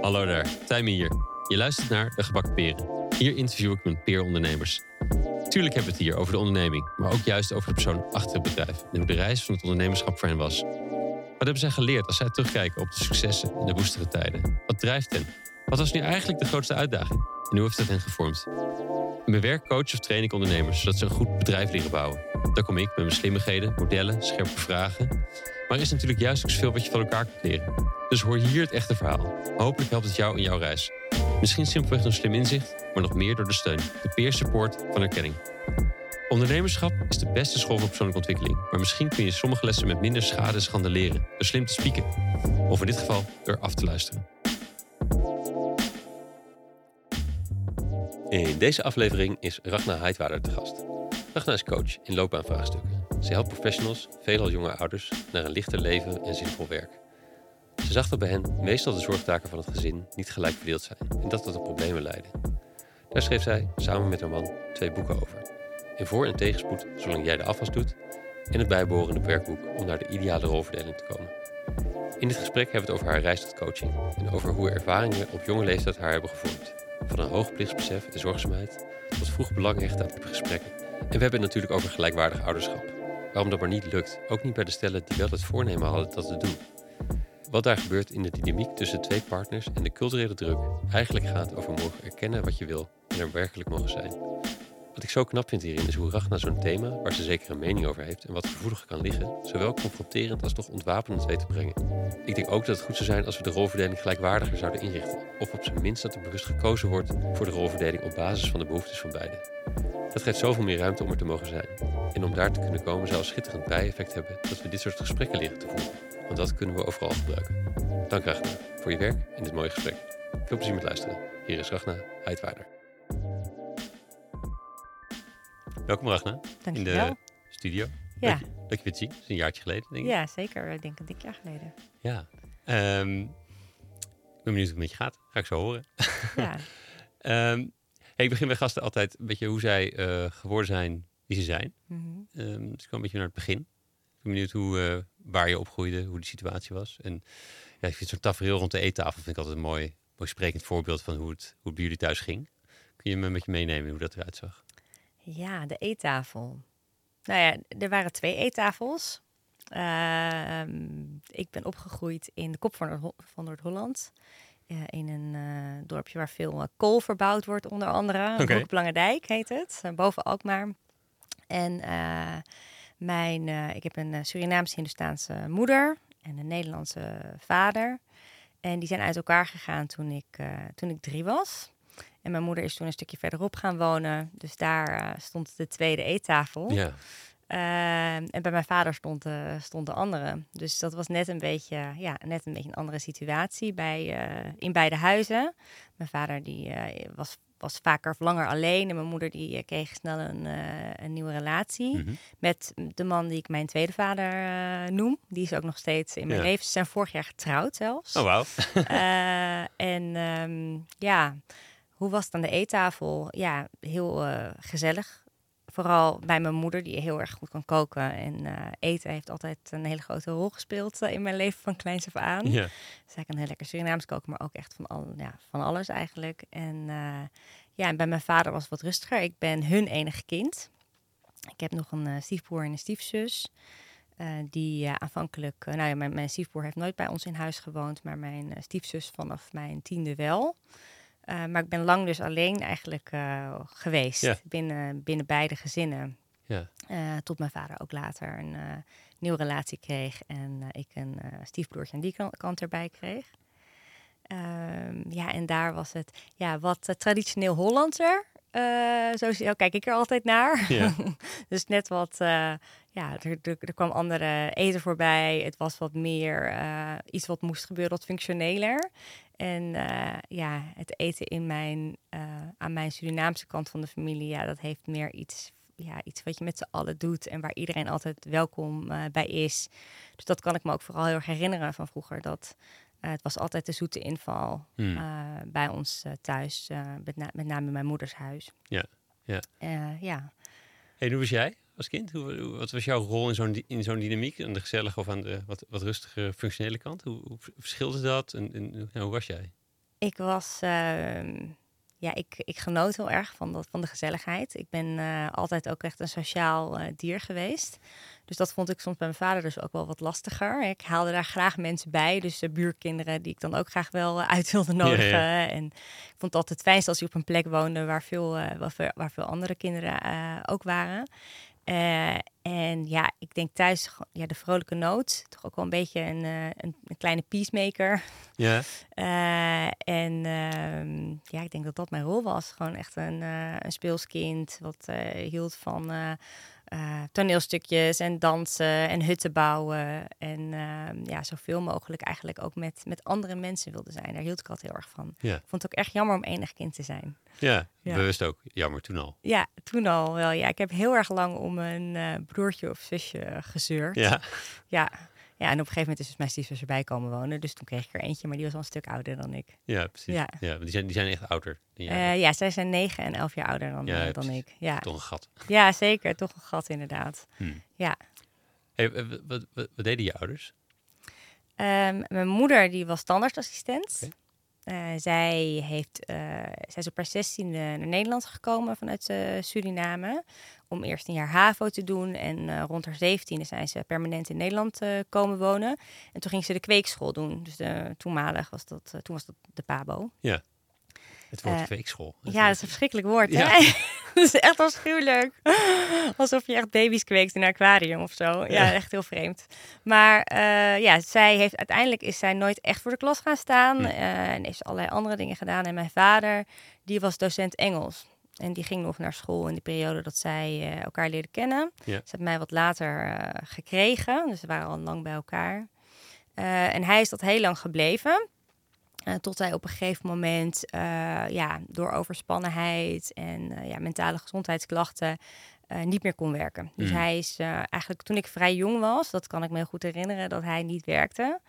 Hallo daar, Tijmen hier. Je luistert naar De Gebakken Peren. Hier interview ik mijn peerondernemers. Tuurlijk hebben we het hier over de onderneming, maar ook juist over de persoon achter het bedrijf en hoe de reis van het ondernemerschap voor hen was. Wat hebben zij geleerd als zij terugkijken op de successen en de woestere tijden? Wat drijft hen? Wat was nu eigenlijk de grootste uitdaging? En hoe heeft dat hen gevormd? In mijn werk coach of train ik ondernemers zodat ze een goed bedrijf leren bouwen. Daar kom ik met mijn slimmigheden, modellen, scherpe vragen. Maar er is natuurlijk juist ook zoveel wat je van elkaar kunt leren. Dus hoor hier het echte verhaal. Hopelijk helpt het jou in jouw reis. Misschien simpelweg door slim inzicht, maar nog meer door de steun, de peer support van erkenning. Ondernemerschap is de beste school voor persoonlijke ontwikkeling. Maar misschien kun je sommige lessen met minder schade en schande leren. Door slim te spieken. Of in dit geval door af te luisteren. In deze aflevering is Ragna Heidwaarder te gast. Ragna is coach in loopbaanvraagstukken. Ze helpt professionals, veelal jonge ouders, naar een lichter leven en zinvol werk. Ze zag dat bij hen meestal de zorgtaken van het gezin niet gelijk verdeeld zijn en dat dat tot problemen leidde. Daar schreef zij samen met haar man twee boeken over. In voor- en tegenspoed, zolang jij de afwas doet, en het bijbehorende werkboek om naar de ideale rolverdeling te komen. In dit gesprek hebben we het over haar reis tot coaching en over hoe ervaringen op jonge leeftijd haar hebben gevormd. Van een hoog plichtsbesef en zorgzaamheid tot vroeg belang hechten aan gesprekken. En we hebben het natuurlijk over gelijkwaardig ouderschap. Waarom dat maar niet lukt, ook niet bij de stellen die wel het voornemen hadden dat te doen. Wat daar gebeurt in de dynamiek tussen twee partners en de culturele druk eigenlijk gaat over mogen erkennen wat je wil en er werkelijk mogen zijn. Wat ik zo knap vind hierin is hoe Ragna zo'n thema, waar ze zeker een mening over heeft en wat gevoelig kan liggen, zowel confronterend als toch ontwapenend weet te brengen. Ik denk ook dat het goed zou zijn als we de rolverdeling gelijkwaardiger zouden inrichten, of op zijn minst dat er bewust gekozen wordt voor de rolverdeling op basis van de behoeftes van beiden. Dat geeft zoveel meer ruimte om er te mogen zijn. En om daar te kunnen komen zou een schitterend bijeffect hebben dat we dit soort gesprekken leren te voeren. Want dat kunnen we overal gebruiken. Dank Ragna voor je werk en dit mooie gesprek. Veel plezier met luisteren. Hier is Ragna Heidwaarder. Welkom Ragna Dank in de studio. Ja. Leuk, je- leuk je weer te zien. Dat is een jaartje geleden, denk ik. Ja, zeker. Ik denk een dik jaar geleden. Ja. Ehm, ik ben benieuwd hoe het met je gaat. Ga ik zo horen. Ja, Ehm, hey, ik begin bij gasten altijd een beetje hoe zij eh, geworden zijn wie ze zijn. mhm. Ehm, dus ik kwam een beetje naar het begin. Ik ben benieuwd hoe, eh, waar je opgroeide, hoe de situatie was. En ja, ik vind zo'n tafereel rond de eettafel vind ik altijd een mooi, mooi sprekend voorbeeld van hoe het, hoe het bij jullie thuis ging. Kun je me een beetje meenemen hoe dat eruit zag? Ja de eettafel. Nou ja, er waren twee eettafels. Ehm, ik ben opgegroeid in de kop van Noord- van Noord-Holland. eh, in een eh, dorpje waar veel eh, kool verbouwd wordt, onder andere. Okay. Dijk heet het, boven Alkmaar. En mijn, ik heb een Surinaams-Hindoestaanse moeder en een Nederlandse vader. En die zijn uit elkaar gegaan toen ik, toen ik drie was. En mijn moeder is toen een stukje verderop gaan wonen. Dus daar eh, stond de tweede eettafel. Ja, Ehm, en bij mijn vader stond, eh, stond de andere. Dus dat was net een beetje, ja, net een beetje een andere situatie bij, eh, in beide huizen. Mijn vader die, was, was vaker of langer alleen. En mijn moeder die kreeg snel een, een nieuwe relatie. Mhm. Met de man die ik mijn tweede vader noem. Die is ook nog steeds in mijn Ja. leven. Ze zijn vorig jaar getrouwd zelfs. Oh, wauw. En ehm, ja, hoe was het aan de eettafel? Ja, heel eh, gezellig. Vooral bij mijn moeder, die heel erg goed kan koken. En eh, eten heeft altijd een hele grote rol gespeeld eh, in mijn leven van kleins af aan. Ja. Zij kan heel lekker Surinaams koken, maar ook echt van, al, ja, van alles eigenlijk. En ja, en bij mijn vader was het wat rustiger. Ik ben hun enige kind. Ik heb nog een stiefbroer en een stiefzus. die aanvankelijk, nou ja, mijn, mijn stiefbroer heeft nooit bij ons in huis gewoond, maar mijn stiefzus vanaf mijn tiende wel. Eh, maar ik ben lang dus alleen eigenlijk eh, geweest Ja. binnen, binnen beide gezinnen. Ja. Eh, tot mijn vader ook later een nieuwe relatie kreeg en ik een stiefbroertje aan die kan- kant erbij kreeg. Ehm, ja, en daar was het ja, wat traditioneel Hollandser. Zo, zo kijk ik er altijd naar. Ja. dus net wat, ja, er, er, er kwam andere eten voorbij. Het was wat meer eh, iets wat moest gebeuren, wat functioneler. En eh, ja, het eten in mijn, eh, aan mijn Surinaamse kant van de familie, ja, dat heeft meer iets, ja, iets wat je met z'n allen doet en waar iedereen altijd welkom bij is. Dus dat kan ik me ook vooral heel erg herinneren van vroeger. Dat het was altijd de zoete inval Hmm. bij ons thuis, met, na- met name in mijn moeders huis. Ja, ja. Ja. Hey, hoe was jij? Als kind? Hoe, wat was jouw rol in zo'n in zo'n dynamiek? Aan de gezellige of aan de wat, wat rustige functionele kant? Hoe, hoe verschilde dat? En, en hoe was jij? Ik was, ehm, ja, ik, ik genoot heel erg van, dat, van de gezelligheid. Ik ben eh, altijd ook echt een sociaal eh, dier geweest. Dus dat vond ik soms bij mijn vader dus ook wel wat lastiger. Ik haalde daar graag mensen bij, dus eh, buurkinderen die ik dan ook graag wel eh, uit wilde Ja, ja. nodigen. En ik vond het altijd fijnst als je op een plek woonde waar veel, waar veel, waar veel andere kinderen ook waren. Eh, en ja, ik denk thuis, ja, de vrolijke noot, toch ook wel een beetje een, eh, een, een kleine peacemaker. Ja, Eh, en ehm, ja, ik denk dat dat mijn rol was. Gewoon echt een, een speelskind wat hield van eh, eh, toneelstukjes en dansen en hutten bouwen. En ehm, ja, zoveel mogelijk eigenlijk ook met, met andere mensen wilde zijn. Daar hield ik altijd heel erg van. Ja. Ik vond het ook echt jammer om enig kind te zijn. ja, Ja. bewust ook. Jammer, toen al. Ja, toen al wel. Ja, ik heb heel erg lang om een eh, broertje of zusje gezeurd. Ja, Ja. Ja, en op een gegeven moment is dus mijn stiefzus erbij komen wonen. Dus toen kreeg ik er eentje, maar die was al een stuk ouder dan ik. ja precies. Ja. Die, zijn, die zijn echt ouder. Eh, ja, zij zijn negen en elf jaar ouder dan, Ja, eh, dan precies. ik. Ja. Toch een gat. ja, zeker. Toch een gat inderdaad. Hm. Ja. Hey, eh, wat, wat, wat deden je ouders? Ehm, mijn moeder die was tandartsassistent. Eh, zij, heeft, eh, zij is op haar zestiende naar Nederland gekomen vanuit eh, Suriname. Om eerst een jaar HAVO te doen. En rond haar zeventiende zijn ze permanent in Nederland eh, komen wonen. En toen ging ze de kweekschool doen. Dus toenmalig was dat, toen was dat de PABO. Het woord Eh, kweekschool. Ja, dat is een verschrikkelijk woord. Ja. Hè? dat is echt afschuwelijk. Alsof je echt baby's kweekt in een aquarium of zo. Ja, Ja. echt heel vreemd. Maar eh, ja, zij heeft uiteindelijk is zij nooit echt voor de klas gaan staan. Eh, en heeft allerlei andere dingen gedaan. En mijn vader, die was docent Engels. En die ging nog naar school in de periode dat zij eh, elkaar leerden kennen. Ja. Ze heeft mij wat later eh, gekregen. Dus we waren al lang bij elkaar. Eh, en hij is dat heel lang gebleven. Eh, tot hij op een gegeven moment eh, ja, door overspannenheid en eh, ja, mentale gezondheidsklachten niet meer kon werken. Dus Mm. hij is eigenlijk toen ik vrij jong was, dat kan ik me heel goed herinneren, dat hij niet werkte.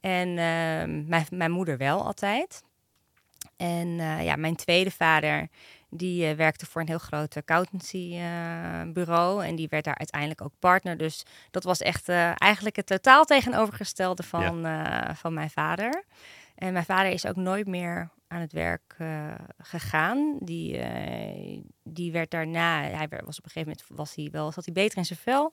En ehm, mijn, mijn moeder wel altijd. En ja, mijn tweede vader, die werkte voor een heel groot accountancybureau. en die werd daar uiteindelijk ook partner. Dus dat was echt eigenlijk het totaal tegenovergestelde van, van mijn vader. En mijn vader is ook nooit meer aan het werk eh, gegaan. Die, eh, die werd daarna, hij was op een gegeven moment was hij wel, zat hij beter in zijn vel.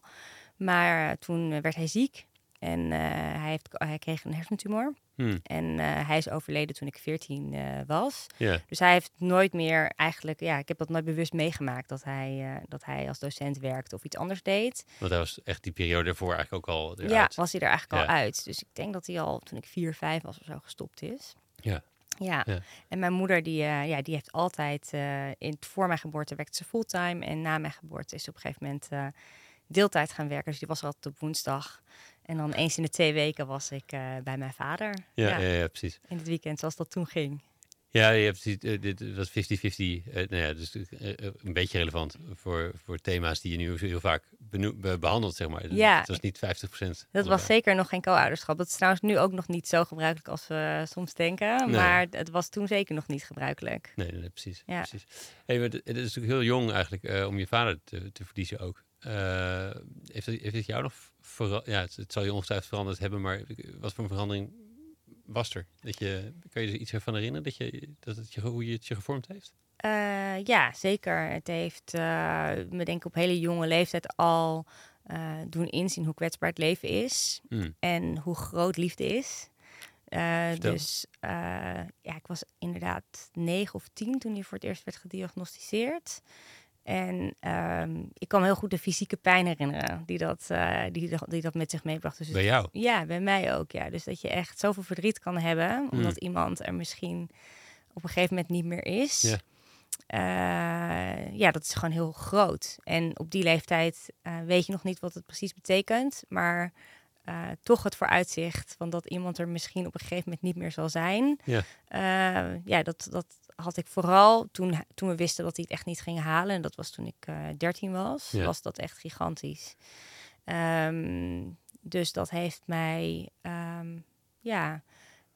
Maar eh, toen werd hij ziek en hij, heeft, hij kreeg een hersentumor. Hm, En eh, hij is overleden toen ik 14 eh, was. Dus hij heeft nooit meer eigenlijk, ja, ik heb dat nooit bewust meegemaakt dat hij, eh, dat hij als docent werkte of iets anders deed. want dat was echt die periode daarvoor eigenlijk ook al Ja, was hij er eigenlijk Ja. al uit. Dus ik denk dat hij al toen ik 4, 5 was of zo gestopt is. Ja. Ja. Ja. En mijn moeder, die, ja, die heeft altijd, in, voor mijn geboorte werkte ze fulltime. En na mijn geboorte is ze op een gegeven moment deeltijd gaan werken. Dus die was altijd op woensdag. En dan eens in de twee weken was ik eh, bij mijn vader. Ja, Ja. ja. ja, precies. In het weekend, zoals dat toen ging. Ja, je hebt eh, dit was 50-50. eh, nou ja, dus een beetje relevant voor, voor thema's die je nu heel vaak be- behandelt, zeg maar. Ja. Het was niet 50%. Dat was zeker nog geen co-ouderschap. Dat is trouwens nu ook nog niet zo gebruikelijk als we soms denken. Nee. Maar het was toen zeker nog niet gebruikelijk. Nee, nee, nee, precies. Ja. precies. Hey, maar het het is natuurlijk heel jong eigenlijk om je vader te, te verliezen ook. Heeft, heeft het jou nog veranderd? Ja, het, het zal je ongetwijfeld veranderd hebben, maar wat voor een verandering was er? Dat je, kan je er iets ervan herinneren dat je, dat het je, hoe je het je gevormd heeft? Eh, ja, zeker. Het heeft eh, me denk ik op hele jonge leeftijd al eh, doen inzien hoe kwetsbaar het leven is. Hmm. En hoe groot liefde is. Dus ja, ik was inderdaad negen of tien toen hij voor het eerst werd gediagnosticeerd. En ehm, ik kan me heel goed de fysieke pijn herinneren die dat, eh, die, die dat met zich meebracht. Dus Bij jou? ja, bij mij ook. Ja. Dus dat je echt zoveel verdriet kan hebben, omdat Mm. iemand er misschien op een gegeven moment niet meer is. Ja. Eh, ja, dat is gewoon heel groot. En op die leeftijd eh, weet je nog niet wat het precies betekent, maar toch het vooruitzicht van dat iemand er misschien op een gegeven moment niet meer zal zijn. Ja. Ja, dat, dat had ik vooral toen, toen we wisten dat hij het echt niet ging halen. En dat was toen ik eh 13 was. Ja. Was dat echt gigantisch. Ehm, dus dat heeft mij ehm, ja,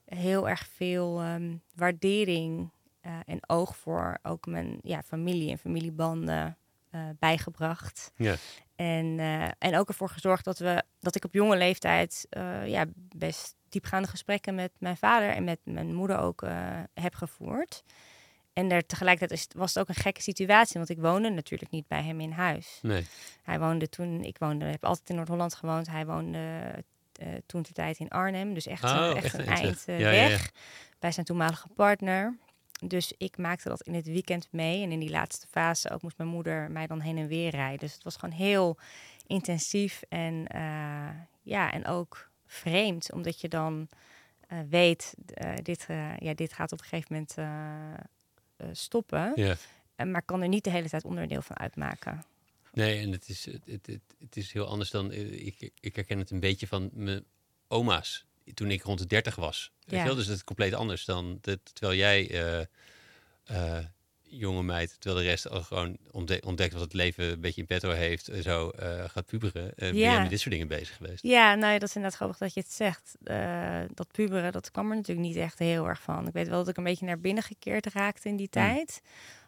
heel erg veel ehm, waardering eh, en oog voor ook mijn ja, familie en familiebanden eh, bijgebracht. Ja. En, uh, en ook ervoor gezorgd dat, we, dat ik op jonge leeftijd uh, ja, best diepgaande gesprekken met mijn vader en met mijn moeder ook uh, heb gevoerd. En er tegelijkertijd was het ook een gekke situatie, want ik woonde natuurlijk niet bij hem in huis. Nee. Hij woonde toen, ik woonde, heb altijd in Noord-Holland gewoond. Hij woonde uh, toen de tijd in Arnhem, dus echt, oh, echt, echt, een een eind uh, ja, weg ja. bij zijn toenmalige partner. Dus ik maakte dat in het weekend mee. En in die laatste fase ook moest mijn moeder mij dan heen en weer rijden. Dus het was gewoon heel intensief en, uh, ja, en ook vreemd. Omdat je dan uh, weet, uh, dit, ja, dit gaat op een gegeven moment stoppen. Ja. maar kan er niet de hele tijd onderdeel van uitmaken. Nee, en het is, het, het, het, is heel anders dan... eh, Ik, ik herken het een beetje van mijn oma's. Toen ik rond de 30 was. Weet Ja. je wel? Dus dat is compleet anders dan... Dat, terwijl jij, eh, eh, jonge meid... Terwijl de rest al gewoon ontde- ontdekt wat het leven een beetje in petto heeft... en zo eh, gaat puberen. eh, ben Ja. jij met dit soort dingen bezig geweest? Ja, nou ja, dat is inderdaad grappig dat je het zegt. Eh, dat puberen, dat kwam er natuurlijk niet echt heel erg van. Ik weet wel dat ik een beetje naar binnen gekeerd raakte in die tijd.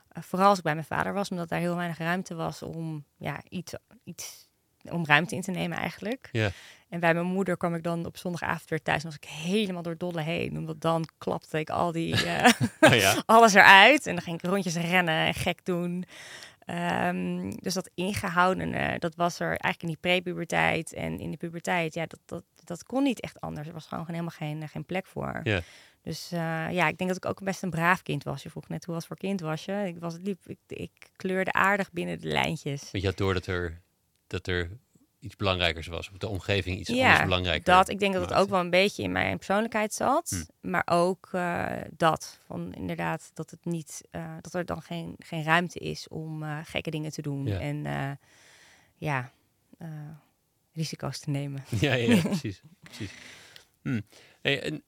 Eh, vooral als ik bij mijn vader was, omdat daar heel weinig ruimte was om ja, iets, iets om ruimte in te nemen eigenlijk. Ja. En bij mijn moeder kwam ik dan op zondagavond weer thuis en was ik helemaal door dolle heen. Omdat dan klapte ik al die, eh, Oh ja? alles eruit. En dan ging ik rondjes rennen en gek doen. Ehm, dus dat ingehoudene, dat was er eigenlijk in die prepuberteit. En in de puberteit, ja, dat, dat, dat kon niet echt anders. Er was gewoon helemaal geen, geen plek voor. Ja. Dus eh, ja, ik denk dat ik ook best een braaf kind was. Je vroeg net, hoe was voor kind was je? Ik, was, liep, ik, ik kleurde aardig binnen de lijntjes. Je had door dat er, dat er iets belangrijkers was. Of de omgeving iets Ja, anders belangrijker Dat, ik denk dat het ook wel een beetje in mijn persoonlijkheid zat. Hm. Maar ook eh, dat, van inderdaad, dat het niet, eh, dat er dan geen, geen ruimte is om eh, gekke dingen te doen. Ja. En ja, risico's te nemen. Ja, ja, precies. precies. Hm. Hey, en,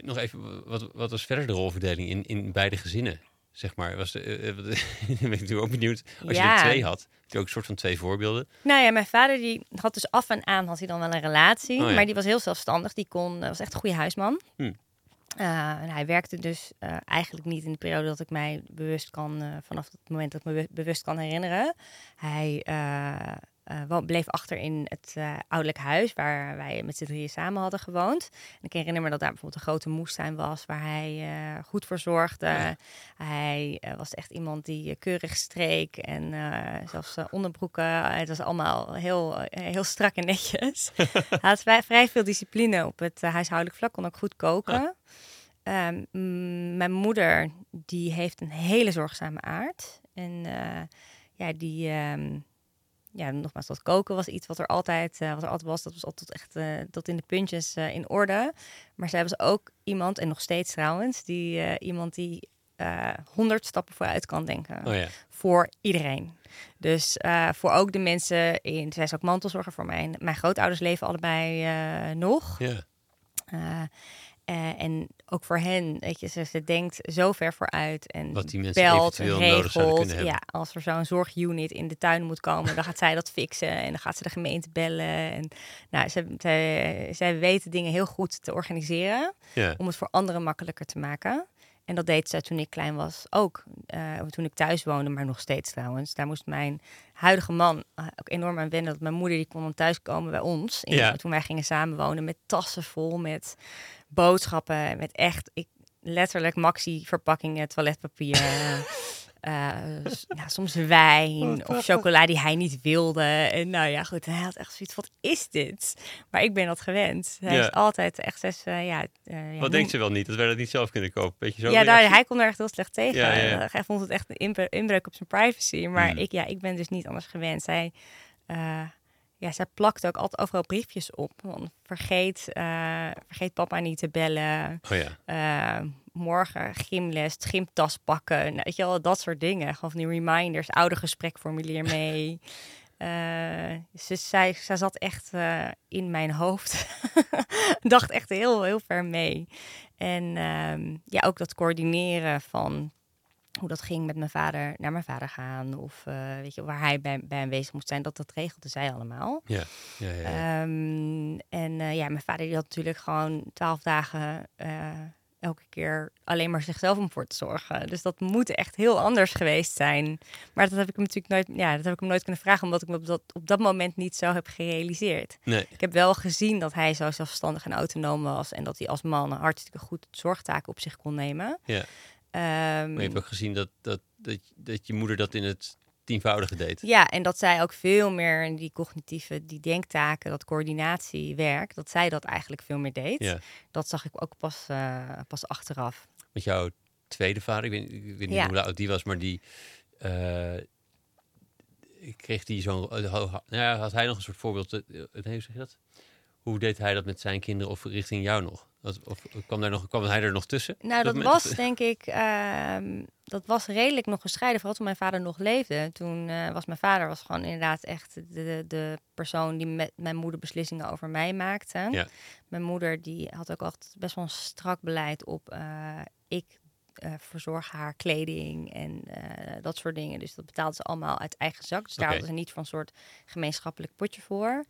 nog even, wat, wat was verder de rolverdeling in, in beide gezinnen? Zeg maar, was de, eh, eh, wat- ben ik natuurlijk ook benieuwd. Als je er twee had, heb je ook een soort van twee voorbeelden. Nou ja, mijn vader die had dus af en aan had hij dan wel een relatie. Oh ja. Maar die was heel zelfstandig. Die kon, eh, was echt een goede huisman. Hm. En hij werkte dus eigenlijk niet in de periode dat ik mij bewust kan, vanaf het moment dat ik me be- bewust kan herinneren. Hij eh, bleef achter in het eh, ouderlijk huis waar wij met z'n drieën samen hadden gewoond. En ik herinner me dat daar bijvoorbeeld een grote moestuin was waar hij eh, goed voor zorgde. Ja. Hij was echt iemand die keurig streek en zelfs onderbroeken. het was allemaal heel, heel strak en netjes. hij had vrij, vrij veel discipline op het huishoudelijk vlak, kon ook goed koken. Ehm, mijn moeder, die heeft een hele zorgzame aard. En ja, die... ehm, ja, nogmaals, dat koken was iets wat er altijd, eh, wat er altijd was. Dat was altijd echt eh, tot in de puntjes eh, in orde. Maar zij was ook iemand, en nog steeds trouwens, die eh, iemand die honderd stappen vooruit kan denken Oh ja, voor iedereen. Dus eh, voor ook de mensen in, zij is ook mantelzorger voor mijn, mijn grootouders leven allebei eh, nog. ja. Eh, en ook voor hen, weet je, ze, ze denkt zo ver vooruit en Wat die mensen belt, regelt. Ja, als er zo'n zorgunit in de tuin moet komen, dan gaat zij dat fixen en dan gaat ze de gemeente bellen. En nou, ze, zij, zij weten dingen heel goed te organiseren ja. om het voor anderen makkelijker te maken. En dat deed ze toen ik klein was ook. Eh, toen ik thuis woonde, maar nog steeds trouwens. Daar moest mijn huidige man eh, ook enorm aan wennen. Dat mijn moeder die kon dan thuiskomen bij ons. In, Ja. Toen wij gingen samenwonen met tassen vol met boodschappen. Met echt, ik, letterlijk maxi verpakkingen, toiletpapier. eh, ja, soms wijn of chocola die hij niet wilde. En nou ja, goed, hij had echt zoiets wat is dit? Maar ik ben dat gewend. Hij is altijd echt zes, eh, ja, eh, ja, Wat denkt ze wel niet? Dat wij dat niet zelf kunnen kopen? Beetje zo ja, daar, hij kon er echt heel slecht tegen. Hij vond het echt een inbre- inbreuk op zijn privacy. Maar Hmm. ik, ja, ik ben dus niet anders gewend. Zij, ja, zij plakt ook altijd overal briefjes op. Van, vergeet, vergeet papa niet te bellen. Oh ja. Eh, morgen gymles, gymtas pakken. Nou, weet je wel, dat soort dingen. Gewoon van die reminders, oude gesprekformulier mee. Eh, ze, zij, zij zat echt eh, in mijn hoofd. Dacht echt heel, heel ver mee. En ehm, ja, ook dat coördineren van hoe dat ging met mijn vader naar mijn vader gaan. Of eh, weet je, waar hij bij, bij aanwezig moest zijn. Dat, dat regelde zij allemaal. Ja, ja, ja. ja. Ehm, en ja, mijn vader die had natuurlijk gewoon twaalf dagen elke keer alleen maar zichzelf om voor te zorgen. Dus dat moet echt heel anders geweest zijn. Maar dat heb ik hem natuurlijk nooit, ja, dat heb ik hem nooit kunnen vragen, omdat ik me op dat, op dat moment niet zo heb gerealiseerd. Nee. Ik heb wel gezien dat hij zo zelfstandig en autonoom was en dat hij als man hartstikke goed zorgtaken op zich kon nemen. Ja. Ehm, Maar je hebt ook gezien dat, dat, dat, dat je moeder dat in het tienvoudige deed. Ja, en dat zij ook veel meer in die cognitieve, die denktaken, dat coördinatiewerk, dat zij dat eigenlijk veel meer deed. Ja. Dat zag ik ook pas, eh, pas achteraf. Met jouw tweede vader, ik weet, ik weet niet Ja. hoe oud die was, maar die eh, kreeg die zo'n. eh, nou ja, had hij nog een soort voorbeeld? nee, hoe zeg je dat? Hoe deed hij dat met zijn kinderen of richting jou nog? Of, of kwam, daar nog, kwam hij er nog tussen? Nou, dat was denk ik, ehm, dat was redelijk nog gescheiden, vooral toen mijn vader nog leefde. Toen eh, was mijn vader was gewoon inderdaad echt de, de, persoon die met mijn moeder beslissingen over mij maakte. Ja. Mijn moeder die had ook altijd best wel een strak beleid op eh, ik eh, verzorg haar kleding en dat soort dingen. Dus dat betaalde ze allemaal uit eigen zak. Dus daar hadden ze niet van een soort gemeenschappelijk potje voor.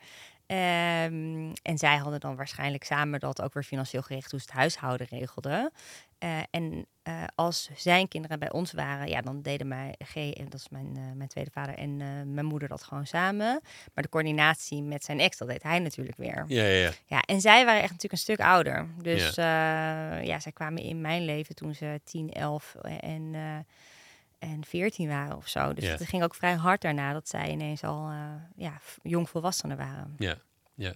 Ehm, en zij hadden dan waarschijnlijk samen dat ook weer financieel geregeld hoe ze het huishouden regelden. Eh, en eh, als zijn kinderen bij ons waren, ja, dan deden mij G, en dat is mijn, eh, mijn tweede vader en mijn moeder dat gewoon samen. Maar de coördinatie met zijn ex, dat deed hij natuurlijk weer. Ja, ja, ja. Ja, en zij waren echt natuurlijk een stuk ouder. Dus ja, ja zij kwamen in mijn leven toen ze 10, 11 en, en 14 waren of zo. Dus Ja. het ging ook vrij hard daarna dat zij ineens al eh ja, f- jong volwassenen waren. Ja, ja.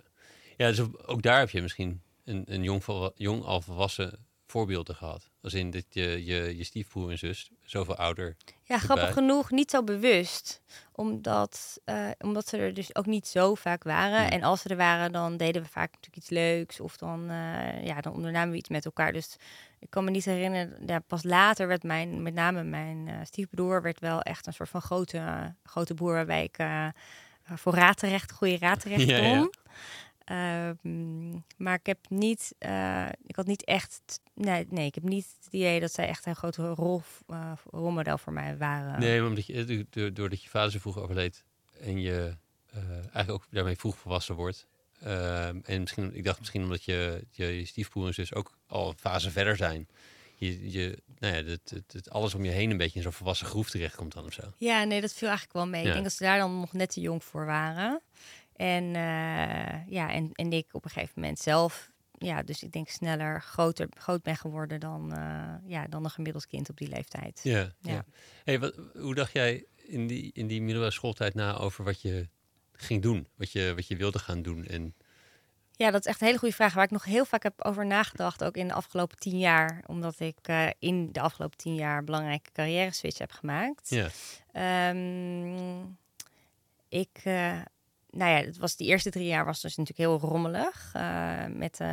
ja dus ook- daar heb je misschien een, een jong, jong al volwassen voorbeelden gehad. Als in dat je, je, je stiefbroer en zus zoveel ouder. Ja, grappig genoeg niet zo bewust. Omdat, eh, omdat ze er dus ook niet zo vaak waren. En als ze er waren, dan deden we vaak natuurlijk iets leuks. Of dan, eh, ja, dan ondernamen we iets met elkaar. Dus ik kan me niet herinneren. Ja, pas later werd mijn, met name mijn eh, stiefbroer, werd wel echt een soort van grote, grote boer. Waarbij ik voor raad terecht, goede raad terecht Ja, ja. Ehm, maar ik heb niet, eh, ik had niet echt, nee, nee, ik heb niet het idee dat zij echt een grote rol, eh, rolmodel voor mij waren. Nee, omdat je, eh, do- doordat je vader zo vroeg overleed en je eigenlijk ook daarmee vroeg volwassen wordt. Ehm, en misschien, ik dacht misschien omdat je, je, je stiefbroer en zus ook al een fase verder zijn. Je, je, nou ja, het, het, het alles om je heen een beetje in zo'n volwassen groef terechtkomt dan of zo. Ja, nee, dat viel eigenlijk wel mee. Ja. Ik denk dat ze daar dan nog net te jong voor waren. En eh, ja, en, en ik op een gegeven moment zelf, ja, dus ik denk sneller groter, groot ben geworden dan, eh, ja, dan een gemiddeld kind op die leeftijd. Ja. ja. Ja. Hey, wat, hoe dacht jij in die, in die middelbare schooltijd na over wat je ging doen? Wat je, wat je wilde gaan doen? En Ja, dat is echt een hele goede vraag waar ik nog heel vaak heb over nagedacht, ook in de afgelopen tien jaar, omdat ik eh, in de afgelopen tien jaar een belangrijke carrière switch heb gemaakt. ja, Ehm, ik, nou ja, het was die eerste drie jaar was dus natuurlijk heel rommelig eh, met, eh,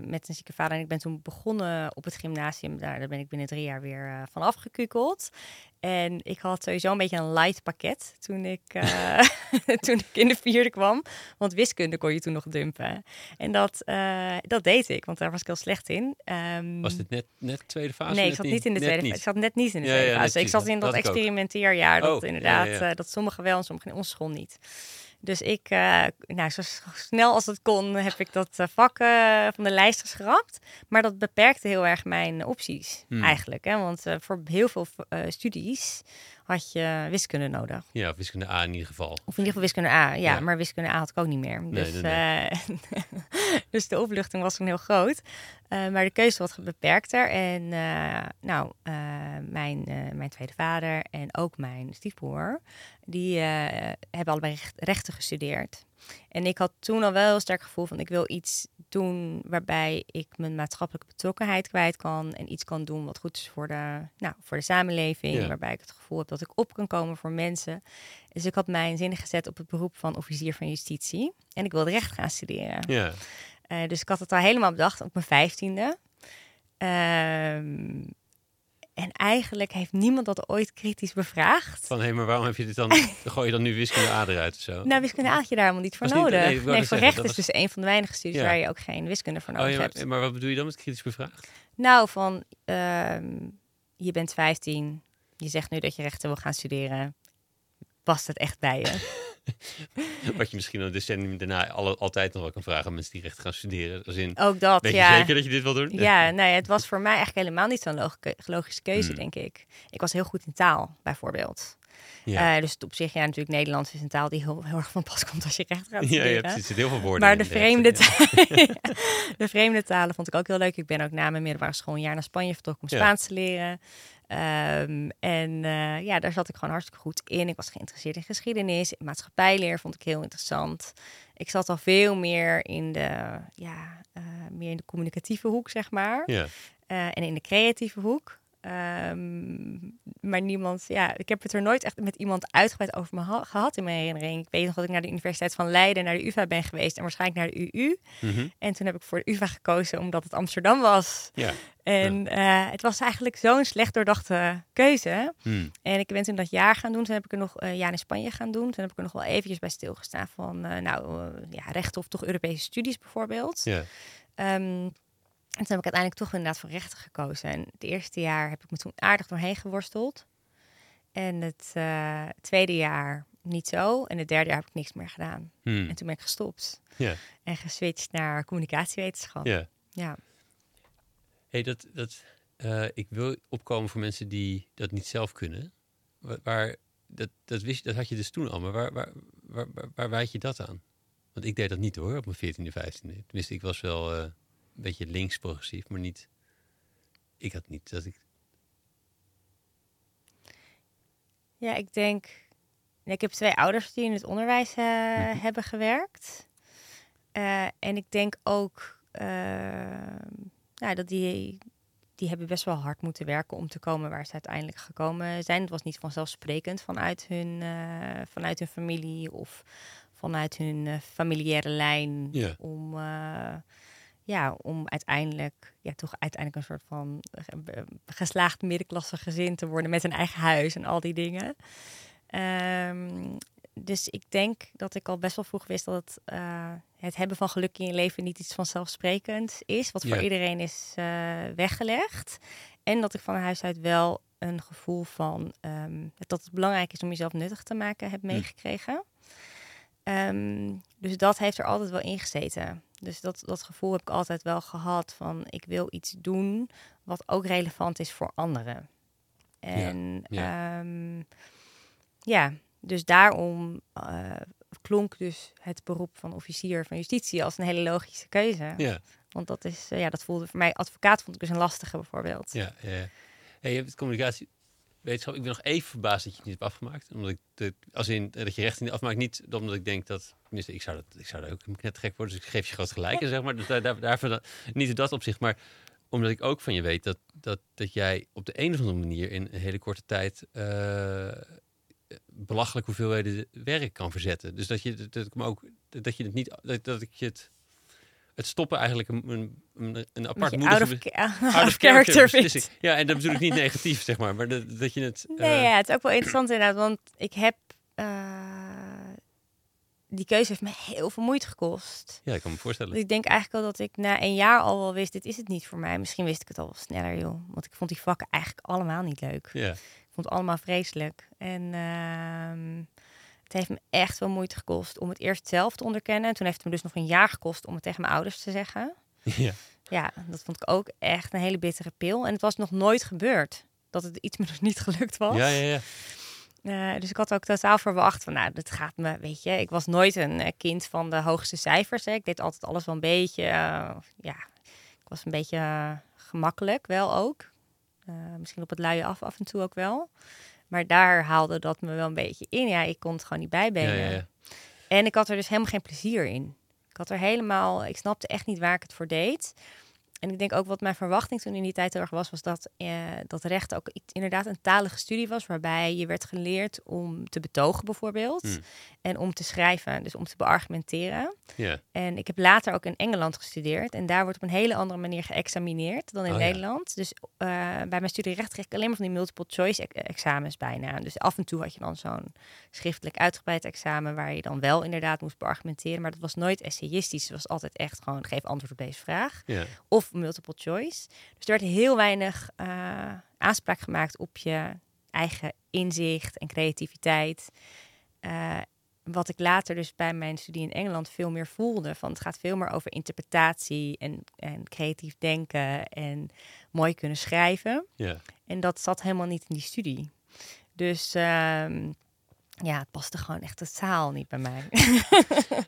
met een zieke vader. En ik ben toen begonnen op het gymnasium. Daar, daar ben ik binnen drie jaar weer eh, van afgekukeld. En ik had sowieso een beetje een light pakket toen ik, toen ik in de vierde kwam. Want wiskunde kon je toen nog dumpen. En dat, dat deed ik, want daar was ik heel slecht in. Ehm, was dit net, net de tweede fase? Nee, ik zat niet in de tweede fase. Ik zat net niet in de Ja, tweede ja, fase. Ik zat in dat experimenteerjaar. Dat Oh, inderdaad, ja, dat sommigen wel en sommigen in onze school niet. Dus ik, eh, nou, zo snel als het kon, heb ik dat eh, vak eh, van de lijst geschrapt. Maar dat beperkte heel erg mijn opties Hmm. eigenlijk. Hè? Want voor heel veel studies had je wiskunde nodig. Ja, of wiskunde A in ieder geval. Of in ieder geval wiskunde A. Ja, Ja. maar wiskunde A had ik ook niet meer. Dus, nee, nee. dus de opluchting was toen heel groot. Eh, maar de keuze was beperkter. En eh, nou, eh, mijn, mijn tweede vader en ook mijn stiefbroer... die hebben allebei recht- rechten gestudeerd. En ik had toen al wel heel sterk gevoel van... ik wil iets doen waarbij ik mijn maatschappelijke betrokkenheid kwijt kan... en iets kan doen wat goed is voor de, nou, voor de samenleving. Ja. Waarbij ik het gevoel heb dat ik op kan komen voor mensen... Dus ik had mijn zinnen gezet op het beroep van officier van justitie. En ik wilde recht gaan studeren. Ja, Eh, dus ik had het al helemaal bedacht op mijn vijftiende. Ehm, en eigenlijk heeft niemand dat ooit kritisch bevraagd. van hé, maar waarom heb je dit dan? gooi je dan nu wiskunde A eruit of zo? Nou, wiskunde had je daar helemaal niet voor niet- nodig. nee, Nee, voor recht is was- dus een van de weinige studies Ja. waar je ook geen wiskunde voor oh, nodig ja, hebt. maar, maar wat bedoel je dan met kritisch bevraagd? Nou, van ehm, je bent 15, je zegt nu dat je rechten wil gaan studeren. Past het echt bij je? Wat je misschien een decennium daarna alle, altijd nog wel kan vragen aan mensen die recht gaan studeren. Als in, Ook dat, weet ja. je zeker dat je dit wil doen? Ja, nee, het was voor mij eigenlijk helemaal niet zo'n log- logische keuze, Hmm. denk ik. Ik was heel goed in taal, bijvoorbeeld. Ja. Eh, dus op zich, ja, natuurlijk Nederlands is een taal die heel, heel erg van pas komt als je recht gaat studeren. ja, precies. Er zitten heel veel woorden Maar de de vreemde, rechten, ja. ta- de vreemde talen vond ik ook heel leuk. Ik ben ook na mijn middelbare school een jaar naar Spanje vertrokken om. Spaans te leren. Ehm, en eh, ja, daar zat ik gewoon hartstikke goed in. Ik was geïnteresseerd in geschiedenis, in maatschappijleer vond ik heel interessant. Ik zat al veel meer in de, ja, eh, meer in de communicatieve hoek, zeg maar. Ja. Eh, en in de creatieve hoek. Ehm, maar niemand, ja, ik heb het er nooit echt met iemand uitgebreid over me gehad in mijn herinnering. Ik weet nog dat ik naar de Universiteit van Leiden, naar de UvA ben geweest en waarschijnlijk naar de UU. Mhm. En toen heb ik voor de UvA gekozen omdat het Amsterdam was. ja. En eh, het was eigenlijk zo'n slecht doordachte keuze. Hm. En ik ben toen dat jaar gaan doen. Toen heb ik er nog een jaar in Spanje gaan doen. Toen heb ik er nog wel eventjes bij stilgestaan van, eh, nou, eh, ja, rechten of toch Europese studies bijvoorbeeld. ja. Ehm, en toen heb ik uiteindelijk toch inderdaad voor rechten gekozen. En het eerste jaar heb ik me toen aardig doorheen geworsteld. En het eh, tweede jaar niet zo. En het derde jaar heb ik niks meer gedaan. Hm. En toen ben ik gestopt. Ja. En geswitcht naar communicatiewetenschap. ja. ja. Hey, dat, dat, eh, ik wil opkomen voor mensen die dat niet zelf kunnen. Waar, waar- dat, dat, wist, dat had je dus toen al, maar waar, waar, waar, waar, waar wijd je dat aan? Want ik deed dat niet hoor, op mijn 14e, 15e. Tenminste, ik was wel eh, beetje links progressief, maar niet... Ik had niet dat ik... Ja, ik denk. Ik heb twee ouders die in het onderwijs eh, Mhm. hebben gewerkt. Eh, en ik denk ook nou, dat die, die hebben best wel hard moeten werken om te komen waar ze uiteindelijk gekomen zijn. Het was niet vanzelfsprekend vanuit hun, eh, vanuit hun familie of vanuit hun familiaire lijn Ja. om, ja, om uiteindelijk ja, toch uiteindelijk een soort van eh, geslaagd middenklasse gezin te worden met een eigen huis en al die dingen. Ehm, dus ik denk dat ik al best wel vroeg wist dat het, eh, het hebben van geluk in je leven niet iets vanzelfsprekends is, wat voor Ja. iedereen is eh, weggelegd. En dat ik van huis uit wel een gevoel van ehm, dat het belangrijk is om jezelf nuttig te maken heb Hm. meegekregen. Ehm, dus dat heeft er altijd wel in gezeten. Dus dat, dat gevoel heb ik altijd wel gehad van ik wil iets doen wat ook relevant is voor anderen. En ja. ja, ja dus daarom eh, klonk dus het beroep van officier van justitie als een hele logische keuze. Ja, Want dat is, eh, ja, dat voelde voor mij, advocaat vond ik dus een lastige bijvoorbeeld. ja, ja. Hey, je hebt het communicatiewetenschap. Ik ben nog even verbaasd dat je het niet hebt afgemaakt. Omdat ik de, als in dat je recht niet afmaakt, niet omdat ik denk dat. Tenminste, ik zou dat, ik zou daar ook net gek worden. Dus ik geef je groot gelijk, zeg maar. Dus daar, daar, daarvoor dan- niet in dat opzicht, maar omdat ik ook van je weet dat, dat, dat jij op de een of andere manier in een hele korte tijd eh, belachelijk hoeveelheden werk kan verzetten. Dus dat je dat, dat ik me ook dat je het niet dat, dat ik je het het stoppen eigenlijk een, een, een, een apart Beetje out of, ca- out of character. Ja, en dat bedoel ik niet negatief, zeg maar, maar dat, dat je het. Nee, eh, ja, het is ook wel interessant inderdaad, want ik heb... eh, die keuze heeft me heel veel moeite gekost. ja, ik kan me voorstellen. Dus ik denk eigenlijk al dat ik na een jaar al wel wist, dit is het niet voor mij. Misschien wist ik het al wel sneller, joh. Want ik vond die vakken eigenlijk allemaal niet leuk. Ja, Ik vond het allemaal vreselijk. En ehm, het heeft me echt wel moeite gekost om het eerst zelf te onderkennen. En toen heeft het me dus nog een jaar gekost om het tegen mijn ouders te zeggen. ja, Ja, dat vond ik ook echt een hele bittere pil. En het was nog nooit gebeurd dat het iets me dus niet gelukt was. ja, ja, ja. Eh, dus ik had ook totaal verwacht van, nou, dat gaat me, weet je. Ik was nooit een eh, kind van de hoogste cijfers. Hè. Ik deed altijd alles wel een beetje, eh, ja, ik was een beetje gemakkelijk wel ook. Misschien op het luie af af en toe ook wel. Maar daar haalde dat me wel een beetje in. Ja, ik kon het gewoon niet bijbenen. ja, ja. En ik had er dus helemaal geen plezier in. Ik had er helemaal, ik snapte echt niet waar ik het voor deed. En ik denk ook wat mijn verwachting toen in die tijd heel erg was, was dat, eh, dat recht ook inderdaad een talige studie was, waarbij je werd geleerd om te betogen bijvoorbeeld. Hmm. En om te schrijven, dus om te beargumenteren. En ik heb later ook in Engeland gestudeerd. En daar wordt op een hele andere manier geëxamineerd dan in Oh ja. Nederland. Dus eh, bij mijn studie recht kreeg ik alleen maar van die multiple choice ex- examens bijna. Dus af en toe had je dan zo'n schriftelijk uitgebreid examen... waar je dan wel inderdaad moest beargumenteren. Maar dat was nooit essayistisch. Het was altijd echt gewoon geef antwoord op deze vraag. ja. Of multiple choice. Dus er werd heel weinig eh, aanspraak gemaakt op je eigen inzicht en creativiteit. Eh, wat ik later dus bij mijn studie in Engeland veel meer voelde. Van het gaat veel meer over interpretatie en, en creatief denken en mooi kunnen schrijven. Ja. En dat zat helemaal niet in die studie. Dus ehm, ja, het paste gewoon echt totaal niet bij mij.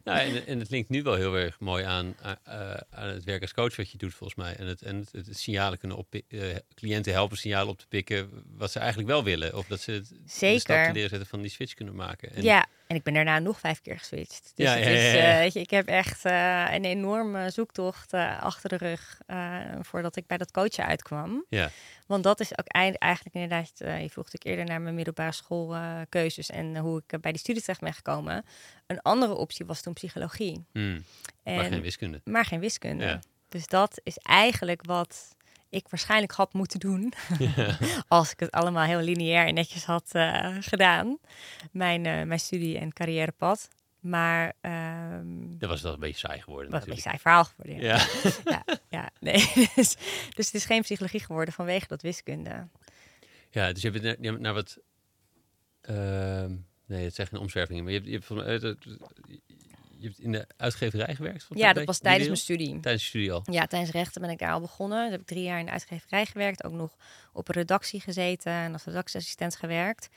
Nou, en, en het linkt nu wel heel erg mooi aan, uh, aan het werk als coach wat je doet volgens mij. En het, en het, het signalen kunnen op uh, cliënten helpen signalen op te pikken wat ze eigenlijk wel willen. Of dat ze het Zeker. de stap te leren zetten van die switch kunnen maken. En, ja, en ik ben daarna nog vijf keer geswitcht. Dus Ja, het ja, is, ja, ja. eh, weet je, ik heb echt eh, een enorme zoektocht eh, achter de rug voordat ik bij dat coachen uitkwam. Ja. Want dat is ook eigenlijk inderdaad, je vroeg natuurlijk eerder naar mijn middelbare schoolkeuzes en hoe ik bij die studie terecht ben gekomen. Een andere optie was toen psychologie. Hmm, En, maar geen wiskunde. maar geen wiskunde. Dus dat is eigenlijk wat ik waarschijnlijk had moeten doen. Als ik het allemaal heel lineair en netjes had eh, gedaan. Mijn, eh, mijn studie- en carrièrepad. Maar ehm Dat was wel een beetje saai geworden wat een beetje saai verhaal geworden. Ja, Ja. ja, ja, nee. dus, dus het is geen psychologie geworden vanwege dat wiskunde. ja, dus je hebt naar, naar wat... ehm, nee, het zijn geen omzwervingen. Maar je hebt, je hebt, je hebt in de uitgeverij gewerkt? Ja, dat was tijdens mijn studie. Tijdens je studie al? Ja, tijdens rechten ben ik daar al begonnen. Toen heb ik drie jaar in de uitgeverij gewerkt. Ook nog op een redactie gezeten en als redactieassistent gewerkt.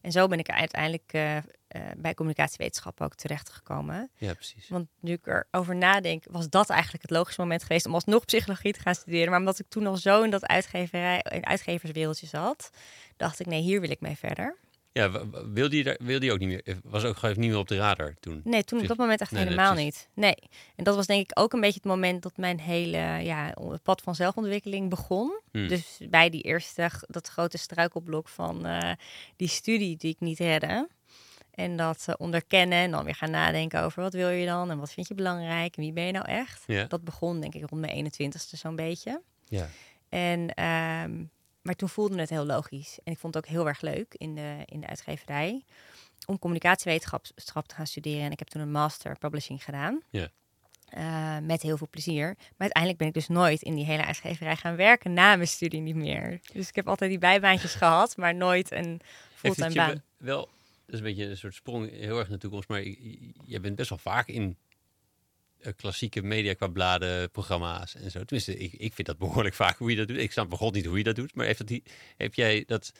En zo ben ik uiteindelijk eh, eh, bij communicatiewetenschappen ook terechtgekomen. Ja, precies. Want nu ik erover nadenk, was dat eigenlijk het logische moment geweest om alsnog psychologie te gaan studeren. Maar omdat ik toen al zo in dat uitgeverij, in uitgeverswereldje zat, dacht ik, nee, hier wil ik mee verder. Ja, wilde je, daar, wilde je ook niet meer? eh, Was ook gewoon niet meer op de radar toen? Nee, toen op dat moment echt Nee, helemaal niet. Nee. En dat was denk ik ook een beetje het moment dat mijn hele ja, pad van zelfontwikkeling begon. Hmm. Dus bij die eerste, dat grote struikelblok van eh, die studie die ik niet redde. En dat eh, onderkennen en dan weer gaan nadenken over wat wil je dan en wat vind je belangrijk en wie ben je nou echt. Ja. Dat begon denk ik rond mijn 21ste zo'n beetje. Ja. En, ehm, maar toen voelde het heel logisch. En ik vond het ook heel erg leuk in de, in de uitgeverij om communicatiewetenschap te gaan studeren. En ik heb toen een master publishing gedaan. Ja. Eh, met heel veel plezier. Maar uiteindelijk ben ik dus nooit in die hele uitgeverij gaan werken na mijn studie niet meer. Dus ik heb altijd die bijbaantjes gehad, maar nooit een fulltime baan. we- wel, dat is een beetje een soort sprong heel erg naar de toekomst, maar je, bent best wel vaak in klassieke media qua bladen, programma's en zo. Tenminste, ik, ik vind dat behoorlijk vaak hoe je dat doet. Ik snap begon niet hoe je dat doet, maar heeft dat die, heb jij dat,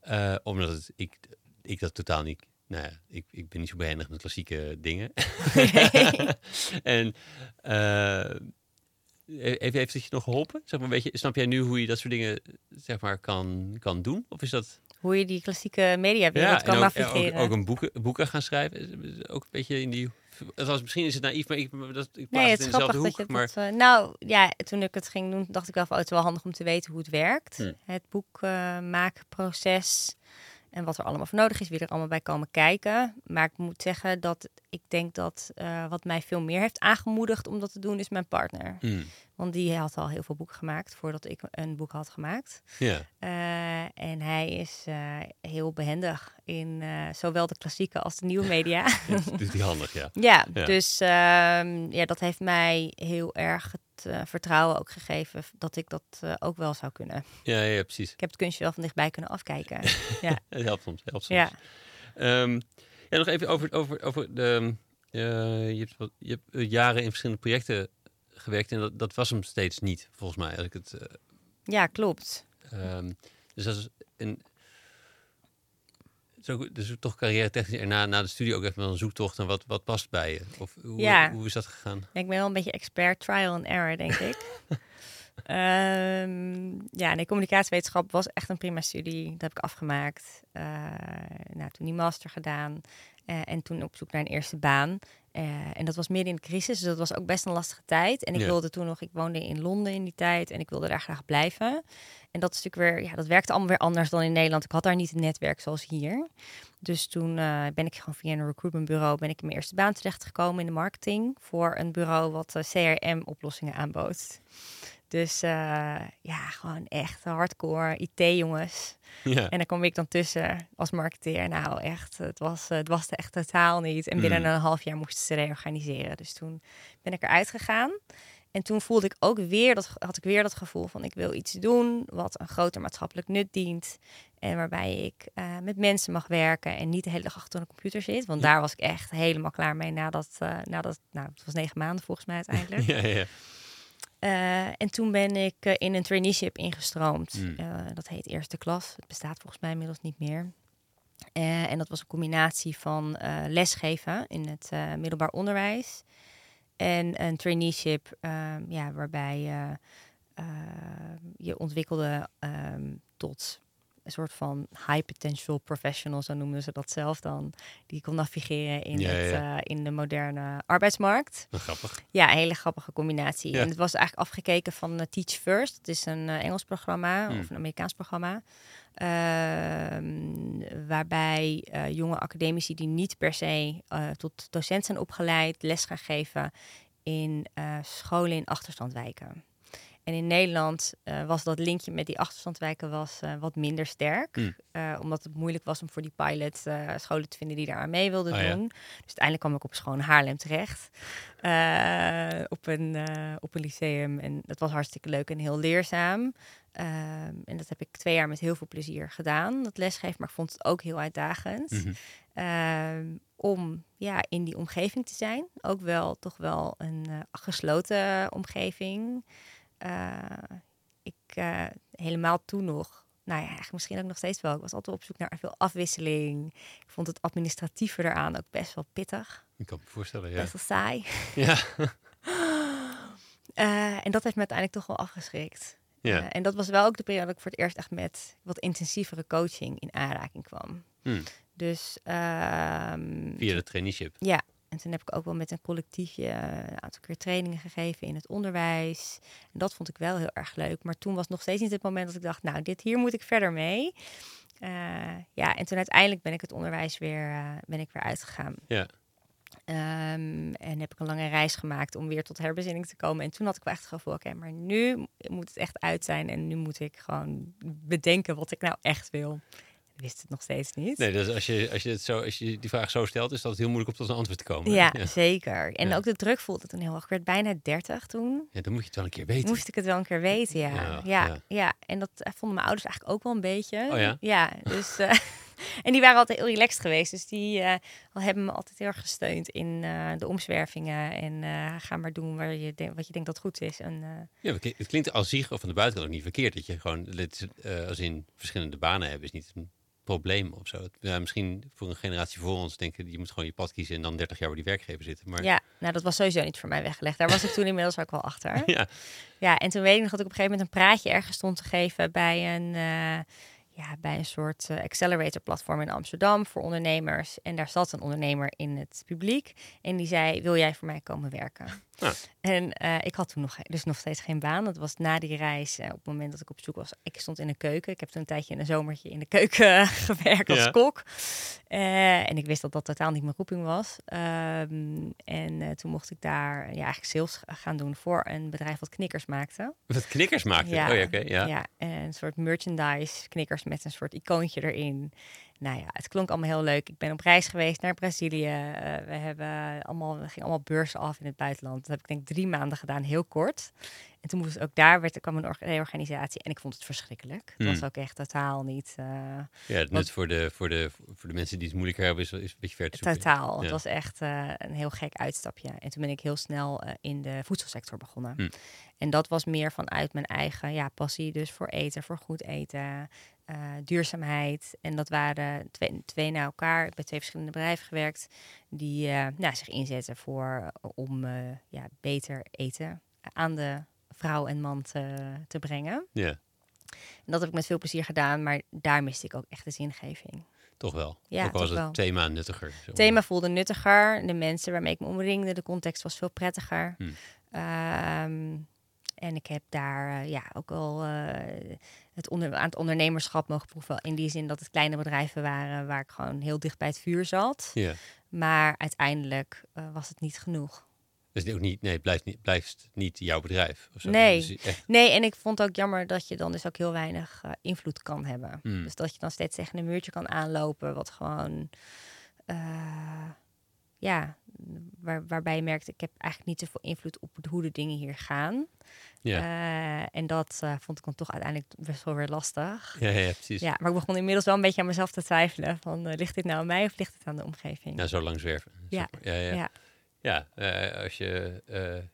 eh, omdat het, ik, ik dat totaal niet, nou ja, ik, ik ben niet zo behendig met klassieke dingen. en eh, heeft, heeft het je nog geholpen? Zeg maar, weet je, snap jij nu hoe je dat soort dingen zeg maar, kan, kan doen? Of is dat... Hoe je die klassieke mediawereld kan ja, navigeren. ook, ook een boeken, boeken gaan schrijven. Ook een beetje in die. Het was, misschien is het naïef, maar ik, dat, ik Nee, het het in dezelfde hoek. dat maar dat... eh, nou, ja, toen ik het ging doen, dacht ik wel van... Oh, het is wel handig om te weten hoe het werkt. Hm. Het boekmaakproces en wat er allemaal voor nodig is. Wie er allemaal bij komen kijken. Maar ik moet zeggen dat ik denk dat eh, wat mij veel meer heeft aangemoedigd om dat te doen... is mijn partner. Hmm, Want die had al heel veel boeken gemaakt voordat ik een boek had gemaakt. ja, Eh, en hij is eh, heel behendig in zowel de klassieke als de nieuwe media. dat doet hij handig, ja. Ja, Ja. dus ehm, ja, dat heeft mij heel erg het eh, vertrouwen ook gegeven dat ik dat eh, ook wel zou kunnen. Ja, ja, precies. Ik heb het kunstje wel van dichtbij kunnen afkijken. ja. Het helpt soms. Helpt soms. ja. Ehm, ja, nog even over, over, over de. eh, je, hebt, wat- je hebt jaren in verschillende projecten gewerkt en dat, dat was hem steeds niet, volgens mij. Als ik het, ja, klopt. Ehm, dus dat is een. Zo, dus toch carrière technisch en na, na de studie ook even wel een zoektocht en wat, wat past bij je? Of hoe, Ja. hoe is dat gegaan? Ik ben wel een beetje expert trial and error, denk ik. Ehm, ja, nee, communicatiewetenschap was echt een prima studie. Dat heb ik afgemaakt. Eh, nou, toen die master gedaan. eh, en toen op zoek naar een eerste baan. Eh, en dat was midden in de crisis, dus dat was ook best een lastige tijd. En ik Ja. wilde toen nog, ik woonde in Londen in die tijd en ik wilde daar graag blijven. En dat is natuurlijk weer, ja, dat werkte allemaal weer anders dan in Nederland. Ik had daar niet een netwerk zoals hier. Dus toen eh, ben ik gewoon via een recruitmentbureau ben ik in mijn eerste baan terechtgekomen in de marketing voor een bureau wat eh, CRM-oplossingen aanbood. Dus eh, ja, gewoon echt hardcore IT-jongens. Ja. En dan kom ik dan tussen als marketeer. Nou, echt, het was, het was er echt totaal niet. En binnen Mm. een half jaar moesten ze reorganiseren. Dus toen ben ik eruit gegaan. En toen voelde ik ook weer dat, had ik weer dat gevoel van ik wil iets doen wat een groter maatschappelijk nut dient. En waarbij ik uh, met mensen mag werken en niet de hele dag achter een computer zit. Want daar was ik echt helemaal klaar mee nadat, uh, nadat nou, het was negen maanden volgens mij uiteindelijk. ja, ja. Uh, en toen ben ik in een traineeship ingestroomd. Mm. dat heet eerste klas. Het bestaat volgens mij inmiddels niet meer. en dat was een combinatie van lesgeven in het middelbaar onderwijs en een traineeship, um, ja, waarbij je, je ontwikkelde um, tot een soort van high potential professional, zo noemen ze dat zelf dan. Die kon navigeren in, Ja, het, ja. uh, in de moderne arbeidsmarkt. Grappig. Ja, een hele grappige combinatie. Ja. En het was eigenlijk afgekeken van eh, Teach First. Het is een eh, Engels programma Hmm. of een Amerikaans programma. Ehm, waarbij eh, jonge academici die niet per se eh, tot docent zijn opgeleid, les gaan geven in eh, scholen in achterstandwijken. En in Nederland eh, was dat linkje met die achterstandwijken was, eh, wat minder sterk. Eh, omdat het moeilijk was om voor die pilot scholen te vinden die daar aan mee wilden Oh ja. doen. Dus uiteindelijk kwam ik op schoon Haarlem terecht. op, een, op een lyceum. En dat was hartstikke leuk en heel leerzaam. Ehm, en dat heb ik twee jaar met heel veel plezier gedaan, dat lesgeven. Maar ik vond het ook heel uitdagend. Mhm. Ehm, om ja, in die omgeving te zijn. Ook wel toch wel een gesloten omgeving. Eh, ik eh, helemaal toen nog. Nou ja, eigenlijk misschien ook nog steeds wel. Ik was altijd op zoek naar veel afwisseling. Ik vond het administratieve eraan ook best wel pittig. Ik kan me voorstellen, ja. Best wel saai. Ja, Eh, en dat heeft me uiteindelijk toch wel afgeschrikt. ja. En dat was wel ook de periode dat ik voor het eerst echt met wat intensievere coaching in aanraking kwam. Hmm. Dus ehm, Via de traineeship. Ja, en toen heb ik ook wel met een collectiefje eh, een aantal keer trainingen gegeven in het onderwijs. En dat vond ik wel heel erg leuk. Maar toen was nog steeds niet het moment dat ik dacht, nou, dit hier moet ik verder mee. Eh, ja, en toen uiteindelijk ben ik het onderwijs weer, eh, ben ik weer uitgegaan. Ja. Ehm, en heb ik een lange reis gemaakt om weer tot herbezinning te komen. En toen had ik wel echt het gevoel, oké, maar nu moet het echt uit zijn. En nu moet ik gewoon bedenken wat ik nou echt wil. Wist het nog steeds niet. Nee, dus als je, als, je het zo, als je die vraag zo stelt, is dat heel moeilijk om tot een antwoord te komen. Ja, ja. zeker. En Ja. ook de druk voelde toen heel erg. Ik werd bijna 30 toen. Ja, dan moet je het wel een keer weten. Moest ik het wel een keer weten, ja. Ja, Ja. En dat vonden mijn ouders eigenlijk ook wel een beetje. Oh ja? Ja, dus... eh, en die waren altijd heel relaxed geweest. Dus die eh, hebben me altijd heel erg gesteund in eh, de omzwervingen. En ga maar doen waar je wat je denkt dat goed is. En, Ja, het klink- het klinkt als zich of van de buitenkant ook niet verkeerd. Dat je gewoon, dit als in verschillende banen hebben, is niet een probleem of zo. Ja, misschien voor een generatie voor ons denken, je moet gewoon je pad kiezen en dan 30 jaar bij die werkgever zitten. Maar ja, nou dat was sowieso niet voor mij weggelegd. Daar was ik toen inmiddels ook wel achter. ja, Ja, en toen weet ik nog dat ik op een gegeven moment een praatje ergens stond te geven bij een, eh, ja, bij een soort eh, accelerator platform in Amsterdam voor ondernemers. En daar zat een ondernemer in het publiek en die zei, wil jij voor mij komen werken? En eh, ik had toen nog, dus nog steeds geen baan. Dat was na die reis, eh, op het moment dat ik op zoek was. Ik stond in de keuken. Ik heb toen een tijdje in een zomertje in de keuken gewerkt als Ja. kok. Eh, en ik wist dat dat totaal niet mijn roeping was. Ehm, en toen mocht ik daar ja, eigenlijk sales gaan doen voor een bedrijf wat knikkers maakte. wat knikkers maakte. Oh ja, ja. ja, een soort merchandise knikkers met een soort icoontje erin. Nou ja, het klonk allemaal heel leuk. Ik ben op reis geweest naar Brazilië. Eh, we hebben allemaal, we gingen allemaal beurzen af in het buitenland. Dat heb ik denk drie maanden gedaan, heel kort. En toen moest ook daar werd, er kwam een orga- reorganisatie en ik vond het verschrikkelijk. Het was Hmm. ook echt totaal niet eh, Ja, het nut voor de, voor, de, voor de mensen die het moeilijker hebben is, is een beetje ver te zoeken. totaal. Het was echt eh, een heel gek uitstapje. En toen ben ik heel snel in de voedselsector begonnen. Hmm. En dat was meer vanuit mijn eigen ja, passie, dus voor eten, voor goed eten, eh, duurzaamheid. En dat waren twee, twee naar elkaar. Ik heb bij twee verschillende bedrijven gewerkt die eh, nou, zich inzetten voor eh, om ja, beter eten aan de vrouw en man te, te brengen. Ja, En dat heb ik met veel plezier gedaan, maar daar miste ik ook echt de zingeving. toch wel. Ja, Ook was toch het wel. thema nuttiger. Het thema voelde nuttiger. De mensen waarmee ik me omringde, de context was veel prettiger. Hmm. En ik heb daar eh, ja, ook al eh, het onder, aan het ondernemerschap mogen proeven. In die zin dat het kleine bedrijven waren waar ik gewoon heel dicht bij het vuur zat. Ja. Maar uiteindelijk eh, was het niet genoeg. Dus het ook niet, nee, het blijft niet, blijft niet jouw bedrijf. Of zo. Nee. Dus echt, Nee, en ik vond ook jammer dat je dan dus ook heel weinig invloed kan hebben. Hmm. Dus dat je dan steeds tegen een muurtje kan aanlopen, wat gewoon. Ja, waar, waarbij je merkt, ik heb eigenlijk niet zoveel invloed op hoe de dingen hier gaan. Ja. Eh, en dat eh, vond ik dan toch uiteindelijk best wel weer lastig. Ja, ja, precies. Ja, maar ik begon inmiddels wel een beetje aan mezelf te twijfelen. Van, eh, ligt dit nou aan mij of ligt het aan de omgeving? Nou, zo lang zwerven. Ja. ja, ja. ja. Ja, als je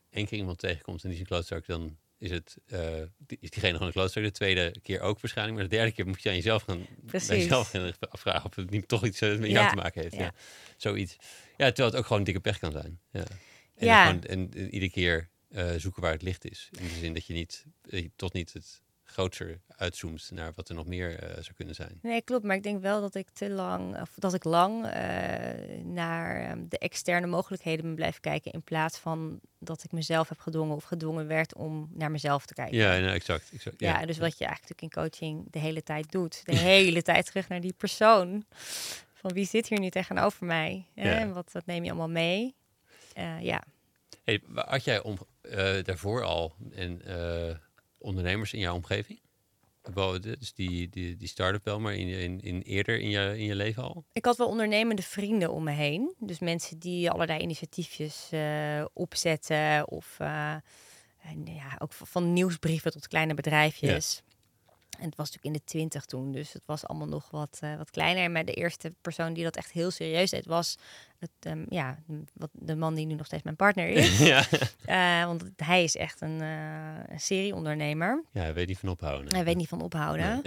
één keer iemand tegenkomt en die is een klootzak, dan is, het, eh, is diegene gewoon een klootzak. De tweede keer ook waarschijnlijk. Maar de derde keer moet je aan jezelf gaan, bij Precies. jezelf gaan afvragen of het niet toch iets eh, met jou Ja, te maken heeft. Ja. ja. Zoiets. Ja, terwijl het ook gewoon dikke pech kan zijn. Ja. En, Ja. gewoon- en, en iedere keer eh, zoeken waar het licht is. In de zin dat je niet, eh, tot niet het grootser uitzoomt naar wat er nog meer eh, zou kunnen zijn. Nee, klopt. Maar ik denk wel dat ik te lang, of dat ik lang eh, naar ehm, de externe mogelijkheden ben blijven kijken. In plaats van dat ik mezelf heb gedwongen of gedwongen werd om naar mezelf te kijken. Ja, nou, exact. exact Ja, dus wat je eigenlijk in coaching de hele tijd doet. De hele tijd terug naar die persoon. Van wie zit hier nu tegenover mij? Ja. En Wat, wat neem je allemaal mee? Eh, ja. Hey, had jij om, daarvoor al en, ondernemers in jouw omgeving? Dus die, die, die start-up wel, maar in, in, in eerder in je, in je leven al? Ik had wel ondernemende vrienden om me heen. Dus mensen die allerlei initiatiefjes eh, opzetten. Of eh, en ja, ook van- van nieuwsbrieven tot kleine bedrijfjes. En het was natuurlijk in de twintig toen, dus het was allemaal nog wat, eh, wat kleiner. Maar de eerste persoon die dat echt heel serieus deed, was het, ehm, ja, wat, de man die nu nog steeds mijn partner is. ja. Eh, want hij is echt een, een serieondernemer. ja, hij weet niet van ophouden. Hij weet niet van ophouden.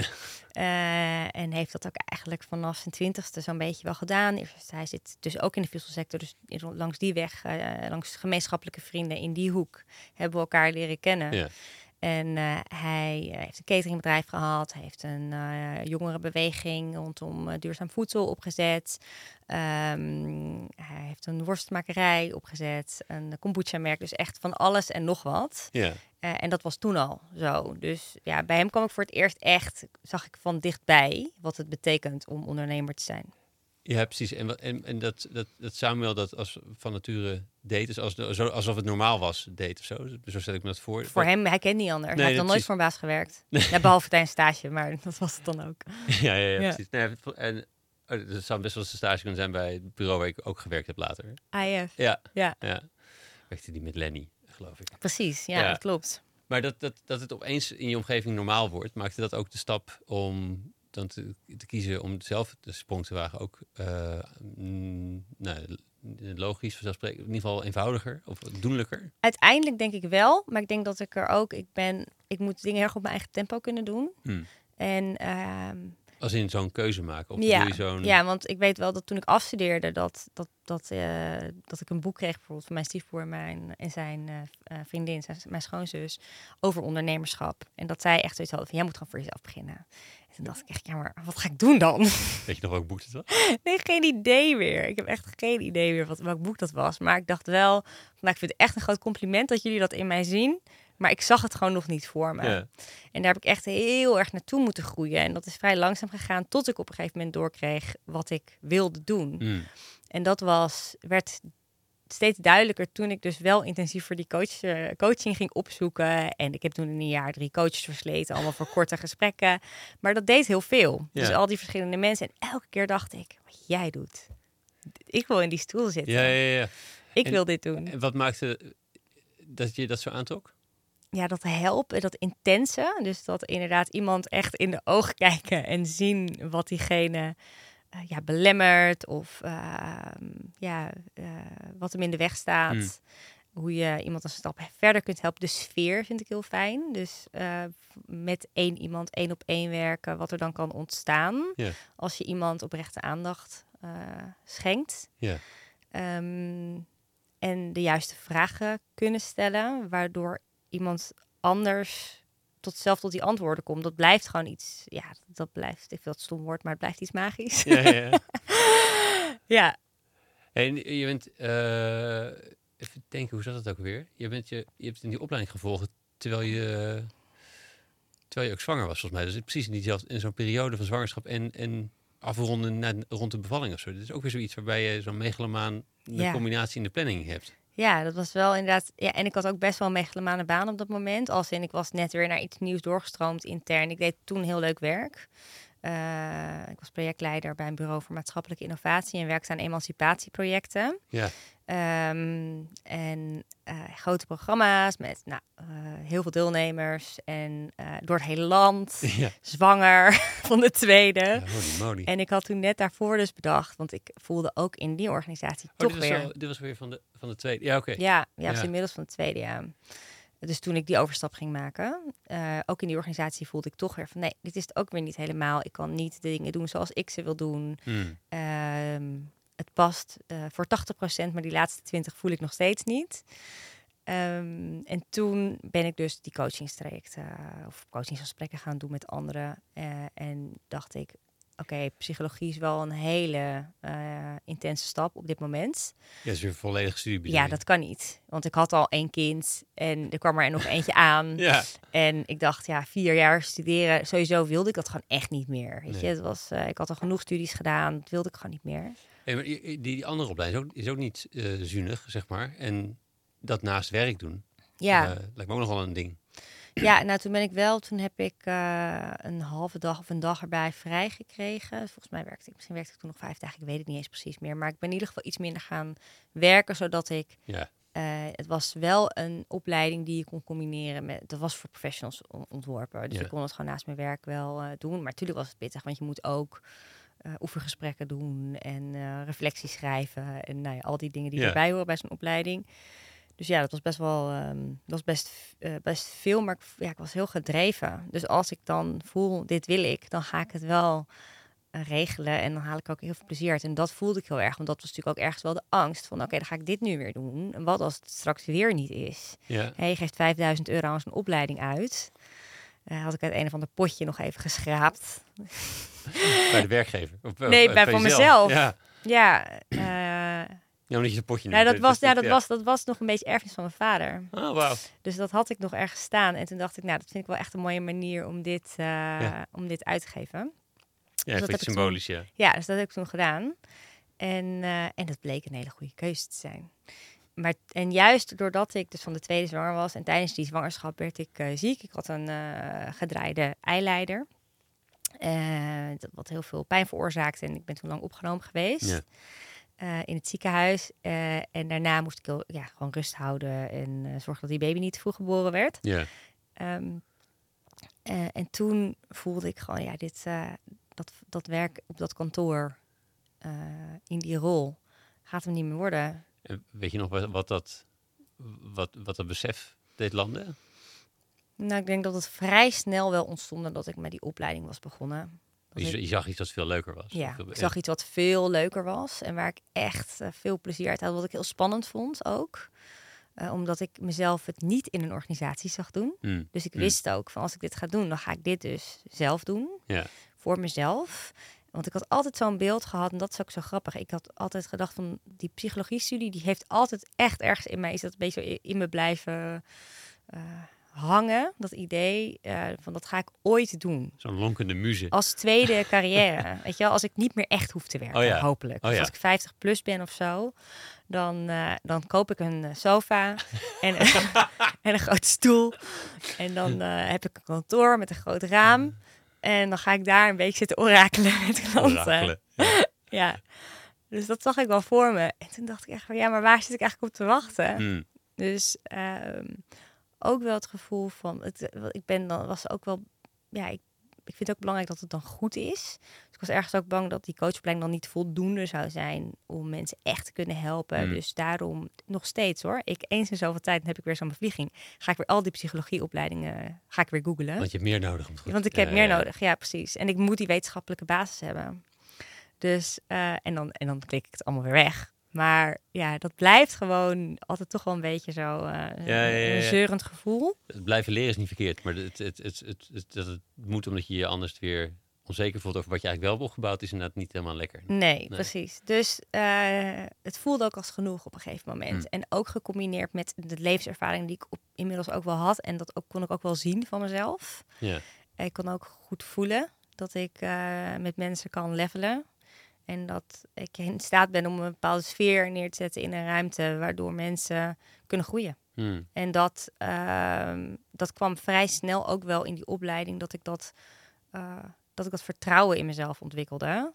En heeft dat ook eigenlijk vanaf zijn twintigste zo'n beetje wel gedaan. Hij zit dus ook in de visselsector. Dus langs die weg, langs gemeenschappelijke vrienden in die hoek, hebben we elkaar leren kennen. Ja. En eh, hij eh, heeft een cateringbedrijf gehad. Hij heeft een eh jongerenbeweging rondom duurzaam voedsel opgezet. Ehm, hij heeft een worstmakerij opgezet. Een kombucha-merk. Dus echt van alles en nog wat. Ja. En dat was toen al zo. Dus ja, bij hem kwam ik voor het eerst echt, zag ik van dichtbij wat het betekent om ondernemer te zijn. Ja, precies. En, en, en dat, dat, dat Samuel dat als van nature deed, dus als, zo, alsof het normaal was, deed of zo. Zo stel ik me dat voor. Voor hem, hij kent niet anders. Nee, hij heeft nog nee, nooit voor een baas gewerkt. Ja, behalve tijdens stage, maar dat was het dan ook. ja, ja, ja, Ja. precies. Nee, en oh, dat zou best wel eens een stage kunnen zijn bij het bureau waar ik ook gewerkt heb later. IF. Ja, Ja, ja. Werkte die met Lenny, geloof ik. precies. Ja, Ja. dat klopt. Maar dat, dat, dat het opeens in je omgeving normaal wordt, maakte dat ook de stap om dan te, te kiezen om zelf de sprong te wagen ook eh, mm, nou, logisch, vanzelfsprekend, in ieder geval eenvoudiger of doenlijker. Uiteindelijk denk ik wel, maar ik denk dat ik er ook, ik ben, ik moet dingen erg op mijn eigen tempo kunnen doen. Hmm. En ehm, Als in zo'n keuze maken. Of ja, zo'n... ja, want ik weet wel dat toen ik afstudeerde, dat, dat, dat, eh, dat ik een boek kreeg bijvoorbeeld van mijn stiefbroer en, mijn, en zijn eh, vriendin, zijn, mijn schoonzus, over ondernemerschap. En dat zij echt zoiets hadden van, jij moet gewoon voor jezelf beginnen. En toen dacht ik echt, ja, maar wat ga ik doen dan? Weet je nog welk boek het was? nee, geen idee meer. Ik heb echt geen idee meer wat, welk boek dat was. Maar ik dacht wel, nou, ik vind het echt een groot compliment dat jullie dat in mij zien. Maar ik zag het gewoon nog niet voor me. Ja. En daar heb ik echt heel erg naartoe moeten groeien. En dat is vrij langzaam gegaan tot ik op een gegeven moment doorkreeg wat ik wilde doen. Hmm. En dat was, werd steeds duidelijker toen ik dus wel intensief voor die coach, eh, coaching ging opzoeken. En ik heb toen in een jaar drie coaches versleten, allemaal voor korte gesprekken. Maar dat deed heel veel. Dus al die verschillende mensen. En elke keer dacht ik, wat jij doet. Ik wil in die stoel zitten. Ja, ja, ja. Ik En- wil dit doen. En wat maakte dat je dat zo aantrok? ja, dat helpen, dat intense. Dus dat inderdaad iemand echt in de ogen kijken en zien wat diegene eh, ja, belemmert of ehm, ja, eh, wat hem in de weg staat. Mm. Hoe je iemand een stap verder kunt helpen. De sfeer vind ik heel fijn. Dus eh, met één iemand één op één werken, wat er dan kan ontstaan als je iemand oprechte aandacht schenkt. Ja. Ehm, en de juiste vragen kunnen stellen, waardoor iemand anders tot zelf tot die antwoorden komt. Dat blijft gewoon iets, ja, dat blijft, ik vind dat stom woord, maar het blijft iets magisch. Ja, ja, ja. En je bent, eh, even denken, hoe zat het ook weer? Je, bent je, je hebt in die opleiding gevolgd terwijl je, terwijl je ook zwanger was, volgens mij. Dus precies in, diezelfde, in zo'n periode van zwangerschap en, en afronden na, rond de bevalling of zo. Dat is ook weer zoiets waarbij je zo'n megalomaan de Ja. combinatie in de planning hebt. Ja, dat was wel inderdaad. Ja, en ik had ook best wel een megalomane baan op dat moment. Als in, ik was net weer naar iets nieuws doorgestroomd intern. Ik deed toen heel leuk werk. Eh, ik was projectleider bij een bureau voor maatschappelijke innovatie en werkte aan emancipatieprojecten. Ja. Ehm, en eh, grote programma's met nou, eh, heel veel deelnemers en eh, door het hele land. Ja. Zwanger van de tweede. Ja, holy moly. En ik had toen net daarvoor dus bedacht, want ik voelde ook in die organisatie Oh, toch dit, weer. dit was weer van de, van de tweede. Ja, oké. Ja, ja, was Ja. inmiddels van de tweede, ja. Dus toen ik die overstap ging maken, eh, ook in die organisatie voelde ik toch weer van nee, dit is het ook weer niet helemaal. Ik kan niet de dingen doen zoals ik ze wil doen. Hmm. Ehm, het past eh, voor 80%, maar die laatste 20 voel ik nog steeds niet. Ehm, en toen ben ik dus die coachingstrajecten eh, of coachingsgesprekken gaan doen met anderen. eh, en dacht ik, oké, psychologie is wel een hele intense stap op dit moment. Ja, is weer volledig studie. Ja, je? dat kan niet. Want ik had al één kind en er kwam er nog eentje aan. Ja. En ik dacht, ja, vier jaar studeren, sowieso wilde ik dat gewoon echt niet meer. Weet Nee. je, het was, ik had al genoeg studies gedaan, dat wilde ik gewoon niet meer. Hey, maar die, andere opleiding is ook, is ook niet eh zuinig, zeg maar. En dat naast werk doen, Ja, eh, lijkt me ook nog wel een ding. ja, nou toen ben ik wel, toen heb ik eh, een halve dag of een dag erbij vrij gekregen. Volgens mij werkte ik, misschien werkte ik toen nog vijf dagen, ik weet het niet eens precies meer. Maar ik ben in ieder geval iets minder gaan werken, zodat ik Ja. Het was wel een opleiding die je kon combineren met. Dat was voor professionals on- ontworpen. Dus Ja. ik kon het gewoon naast mijn werk wel doen. Maar natuurlijk was het pittig, want je moet ook eh, oefengesprekken doen en eh, reflecties schrijven. En nou ja, al die dingen die Ja. erbij horen bij zo'n opleiding. Dus ja, dat was best wel. ehm, dat was best, eh, best veel, maar ik, ja, ik was heel gedreven. Dus als ik dan voel, dit wil ik, dan ga ik het wel regelen. En dan haal ik ook heel veel plezier uit. En dat voelde ik heel erg. Want dat was natuurlijk ook ergens wel de angst van... oké, dan ga ik dit nu weer doen. En wat als het straks weer niet is? Ja. Je geeft 5000 euro aan zo'n opleiding uit. Eh, had ik uit een of ander potje nog even geschraapt. Bij de werkgever. Of, eh, Nee, of bij van jezelf. mezelf. Ja. Ja, eh, ja, omdat je een potje nou, dat, was, ja, dat, ja. was, dat was nog een beetje erfenis van mijn vader. Oh, wauw. Dus dat had ik nog ergens staan. En toen dacht ik, nou, dat vind ik wel echt een mooie manier om dit, Ja. om dit uit te geven. Ja, dat heb het ik symbolisch, ja. Ja, dus dat heb ik toen gedaan. En, en dat bleek een hele goede keuze te zijn. Maar, en juist doordat ik dus van de tweede zwanger was en tijdens die zwangerschap werd ik eh, ziek. Ik had een eh, gedraaide eileider. Dat wat heel veel pijn veroorzaakte. En ik ben toen lang opgenomen geweest. Ja. in het ziekenhuis. En daarna moest ik heel, ja, gewoon rust houden en eh, zorgen dat die baby niet te vroeg geboren werd. Ja. Ehm, eh, en toen voelde ik gewoon, ja, dit, dat, dat werk op dat kantoor, in die rol, gaat hem niet meer worden. En weet je nog wat, wat, dat, wat, wat dat besef deed landen? Nou, ik denk dat het vrij snel wel ontstond dat ik met die opleiding was begonnen. Dat Je, zag iets dat veel leuker was. ja, ik zag iets wat veel leuker was en waar ik echt eh, veel plezier uit had, wat ik heel spannend vond ook. Eh, omdat ik mezelf het niet in een organisatie zag doen. Hmm. Dus ik Hmm. wist ook van als ik dit ga doen, dan ga ik dit dus zelf doen. Ja. Voor mezelf. Want ik had altijd zo'n beeld gehad, en dat is ook zo grappig. Ik had altijd gedacht van die psychologie-studie, die heeft altijd echt ergens in mij, is dat een beetje in- me blijven eh, hangen. Dat idee eh, van dat ga ik ooit doen. Zo'n lonkende muze. Als tweede carrière. Weet je wel, als ik niet meer echt hoef te werken, Oh ja. hopelijk. Oh Dus als ik 50 plus ben of zo, dan, eh, dan koop ik een sofa en, en een grote stoel. En dan heb ik een kantoor met een groot raam. En dan ga ik daar een beetje zitten orakelen met klanten. Orakelen. Ja. Dus dat zag ik wel voor me. En toen dacht ik echt van, ja, maar waar zit ik eigenlijk op te wachten? Hmm. Dus ehm, ook wel het gevoel van, het, ik ben dan was ook wel, ja, ik, ik vind het ook belangrijk dat het dan goed is. Dus ik was ergens ook bang dat die coachopleiding dan niet voldoende zou zijn om mensen echt te kunnen helpen. Mm. Dus daarom nog steeds hoor. Ik eens in zoveel tijd heb ik weer zo'n bevlieging. Ga ik weer al die psychologieopleidingen ga ik weer googlen. Want je hebt meer nodig goed Want ik Ja, heb meer ja, nodig, ja, precies. En ik moet die wetenschappelijke basis hebben. Dus, eh, en, dan, en dan klik ik het allemaal weer weg. Maar ja, dat blijft gewoon altijd toch wel een beetje zo eh, ja, ja, een zeurend gevoel. Het blijven leren is niet verkeerd, maar het, het, het, het, dat het moet omdat je je anders weer onzeker voelt over wat je eigenlijk wel hebt opgebouwd, is inderdaad niet helemaal lekker. Nee, precies. Dus eh, het voelde ook als genoeg op een gegeven moment. Hmm. En ook gecombineerd met de levenservaring die ik op, inmiddels ook wel had. En dat ook, kon ik ook wel zien van mezelf. Ja. Ik kon ook goed voelen dat ik eh, met mensen kan levelen. En dat ik in staat ben om een bepaalde sfeer neer te zetten in een ruimte waardoor mensen kunnen groeien. Hmm. En dat, ehm, dat kwam vrij snel ook wel in die opleiding dat ik dat, eh, dat ik dat vertrouwen in mezelf ontwikkelde.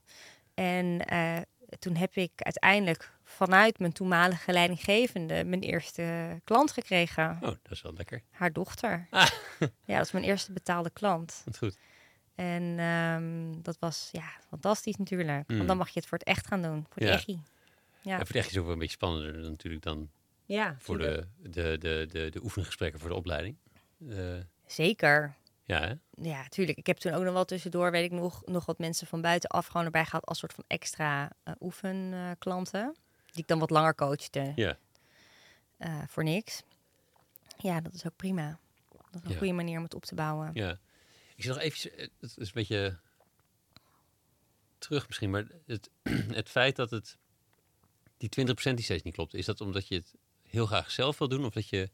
En eh, toen heb ik uiteindelijk vanuit mijn toenmalige leidinggevende mijn eerste klant gekregen. Oh, dat is wel lekker. Haar dochter. Ah. Ja, dat is mijn eerste betaalde klant. Dat goed. En ehm, dat was ja, fantastisch natuurlijk. Mm. Want dan mag je het voor het echt gaan doen. Voor Ja. echie. Ja. Ja, voor het echt is ook wel een beetje spannender natuurlijk dan ja voor de, de, de, de, de oefengesprekken voor de opleiding. Eh, Zeker. ja, hè? Ja, tuurlijk. Ik heb toen ook nog wel tussendoor, weet ik nog, nog wat mensen van buitenaf gewoon erbij gehad als soort van extra eh, oefenklanten. die ik dan wat langer coachte Ja. eh, voor niks. Ja, dat is ook prima. Dat is een Ja. goede manier om het op te bouwen. Ja. Ik zie nog even, het is een beetje terug misschien, maar het, het feit dat het die 20% die steeds niet klopt, is dat omdat je het heel graag zelf wil doen of dat je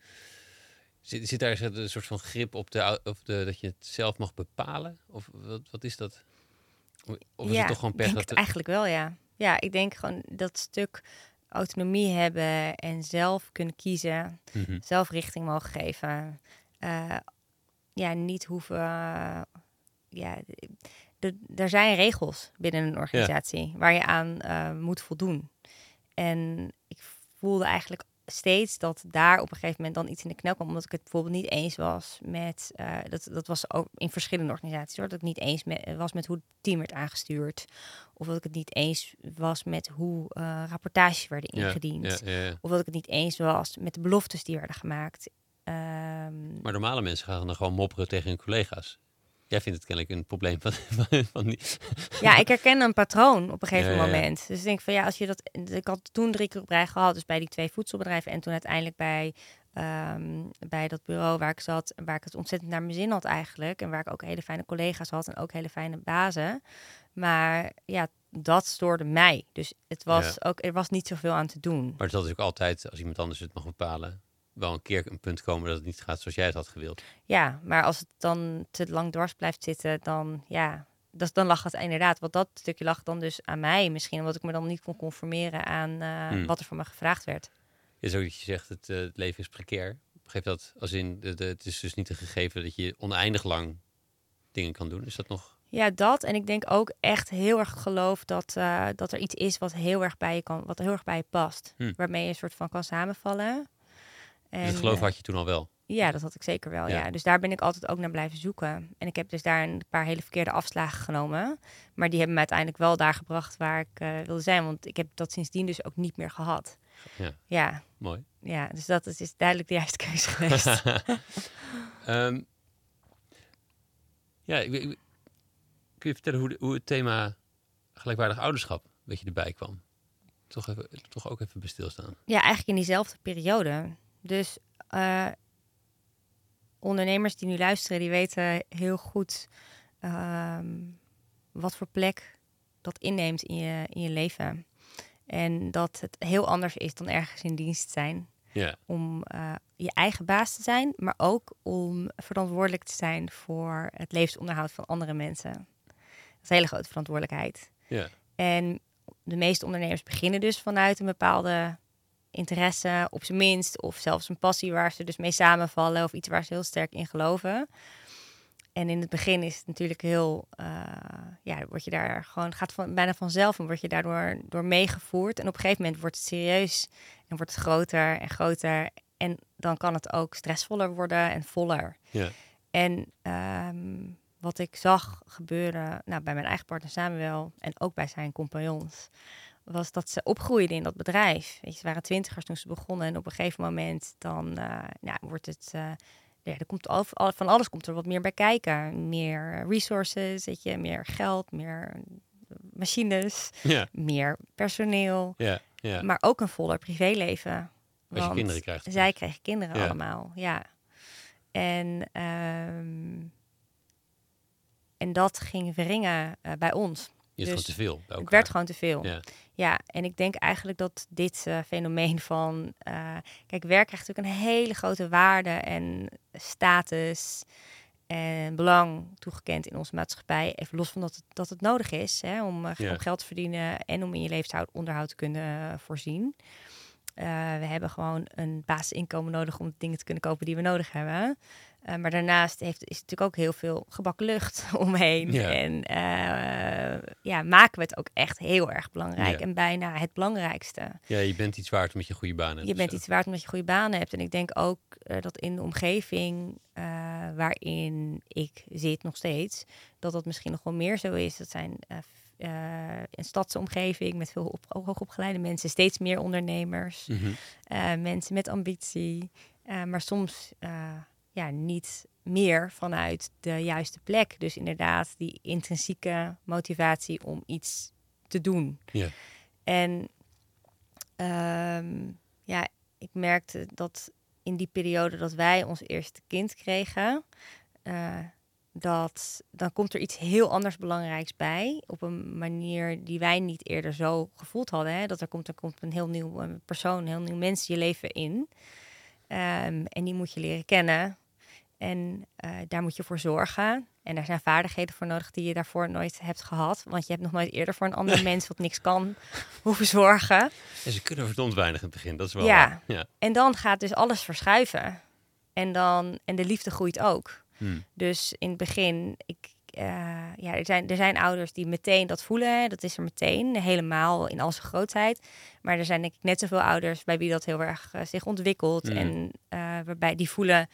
zit, zit daar een soort van grip op de, of de dat je het zelf mag bepalen of wat, wat is dat? Of is ja, het toch gewoon pech denk dat het eigenlijk wel, ja. Ja, ik denk gewoon dat stuk autonomie hebben en zelf kunnen kiezen, Mhm. zelf richting mogen geven. Eh, ja, niet hoeven. ja, de- er zijn regels binnen een organisatie waar je aan eh, moet voldoen. En ik voelde eigenlijk steeds dat daar op een gegeven moment dan iets in de knel kwam. Omdat ik het bijvoorbeeld niet eens was met... eh, dat, dat was ook in verschillende organisaties hoor. Dat ik niet eens met, was met hoe het team werd aangestuurd. Of dat ik het niet eens was met hoe eh, rapportages werden Ja, ingediend. Ja, ja, ja. Of dat ik het niet eens was met de beloftes die werden gemaakt. Ehm, Maar normale mensen gaan dan gewoon mopperen tegen hun collega's. Jij vindt het kennelijk een probleem van, van, van die- Ja, ik herken een patroon op een gegeven Ja, ja, ja. moment. Dus ik denk van ja, als je dat. Ik had toen drie keer op rij gehad, dus bij die twee voedselbedrijven. En toen uiteindelijk bij, ehm, bij dat bureau waar ik zat, waar ik het ontzettend naar mijn zin had eigenlijk. En waar ik ook hele fijne collega's had en ook hele fijne bazen. Maar ja, dat stoorde mij. Dus het was ook, er was niet zoveel aan te doen. Maar dat is ook altijd, als iemand anders het mag bepalen, wel een keer een punt komen dat het niet gaat zoals jij het had gewild. Ja, maar als het dan te lang dwars blijft zitten, dan ja. Dus dan lag het inderdaad, want dat stukje lag dan dus aan mij misschien, omdat ik me dan niet kon conformeren aan eh, Hmm. wat er van me gevraagd werd. is ook dat je zegt, het, eh, het leven is precair. Begrijp dat als in, de, de- het is dus niet een gegeven dat je oneindig lang dingen kan doen. Is dat nog... Ja, dat. En ik denk ook echt heel erg geloof dat, eh, dat er iets is wat heel erg bij je kan, wat heel erg bij je past. Hm. Waarmee je een soort van kan samenvallen. En, dus het geloof eh, had je toen al wel. Ja, dat had ik zeker wel. Ja. Ja. Dus daar ben ik altijd ook naar blijven zoeken. En ik heb dus daar een paar hele verkeerde afslagen genomen. Maar die hebben me uiteindelijk wel daar gebracht waar ik eh, wilde zijn. Want ik heb dat sindsdien dus ook niet meer gehad. Ja. Ja, Mooi. ja dus dat is, is duidelijk de juiste keuze geweest. Ehm, ja, ik, ik- kun je vertellen hoe, de- hoe het thema gelijkwaardig ouderschap een beetje erbij kwam? Toch, even, toch ook even bij stilstaan. Ja, eigenlijk in diezelfde periode. Dus eh, ondernemers die nu luisteren, die weten heel goed ehm, wat voor plek dat inneemt in je, in je leven. En dat het heel anders is dan ergens in dienst zijn. Om eh, je eigen baas te zijn, maar ook om verantwoordelijk te zijn voor het levensonderhoud van andere mensen. Dat is een hele grote verantwoordelijkheid. En de meeste ondernemers beginnen dus vanuit een bepaalde interesse, op zijn minst, of zelfs een passie waar ze dus mee samenvallen, of iets waar ze heel sterk in geloven. En in het begin is het natuurlijk heel, eh, ja, word je daar gewoon, gaat van, bijna vanzelf en word je daardoor door meegevoerd. En op een gegeven moment wordt het serieus en wordt het groter en groter. En dan kan het ook stressvoller worden en voller. ja. En ehm, wat ik zag gebeuren nou, bij mijn eigen partner Samuel en ook bij zijn compagnons, was dat ze opgroeiden in dat bedrijf. Weet je, ze waren twintigers toen ze begonnen en op een gegeven moment dan eh, nou, wordt het... eh, ja, er komt al, van alles komt er wat meer bij kijken. Meer resources, weet je, meer geld, meer machines, ja, meer personeel, maar ook een voller privéleven. Als je kinderen krijgt. Zij kregen kinderen allemaal, ja. En, ehm, en dat ging verringen eh, bij ons. Je dus gewoon te veel Het werd gewoon te veel. Ja. En ik denk eigenlijk dat dit eh, fenomeen van... eh, kijk, werk krijgt natuurlijk een hele grote waarde en status en belang toegekend in onze maatschappij. Even los van dat het, dat het nodig is hè, om, eh, Ja. om geld te verdienen en om in je levensonderhoud te kunnen voorzien. We hebben gewoon een basisinkomen nodig om dingen te kunnen kopen die we nodig hebben. Uh, maar daarnaast heeft, is natuurlijk ook heel veel gebakken lucht omheen. Ja. En uh, ja, maken we het ook echt heel erg belangrijk. Ja. En bijna het belangrijkste. Ja, je bent iets waard omdat je goede baan hebt. Je bent zo. iets waard omdat je goede banen hebt. En ik denk ook uh, dat in de omgeving waarin ik zit nog steeds, dat dat misschien nog wel meer zo is. Dat zijn een stadsomgeving met veel op, hoogopgeleide mensen, steeds meer ondernemers, Mhm. mensen met ambitie, maar soms ja, niet meer vanuit de juiste plek. Dus inderdaad, die intrinsieke motivatie om iets te doen. Ja. En um, ja, ik merkte dat in die periode dat wij ons eerste kind kregen, uh, dat dan komt er iets heel anders belangrijks bij. Op een manier die wij niet eerder zo gevoeld hadden. Hè? Dat er komt, er komt een heel nieuw een persoon, een heel nieuw mens je leven in. Um, en die moet je leren kennen. En uh, daar moet je voor zorgen. En daar zijn vaardigheden voor nodig die je daarvoor nooit hebt gehad. Want je hebt nog nooit eerder voor een ander mens wat niks kan hoeven zorgen. En ze kunnen verdomd weinig in het begin. Dat is wel ja. waar. ja. En dan gaat dus alles verschuiven. En, dan, en de liefde groeit ook. Hmm. Dus in het begin, ik, uh, ja, er, zijn, er zijn ouders die meteen dat voelen. Dat is er meteen, helemaal in al zijn grootheid. Maar er zijn denk ik net zoveel ouders bij wie dat heel erg uh, zich ontwikkelt. Hmm. En uh, waarbij die voelen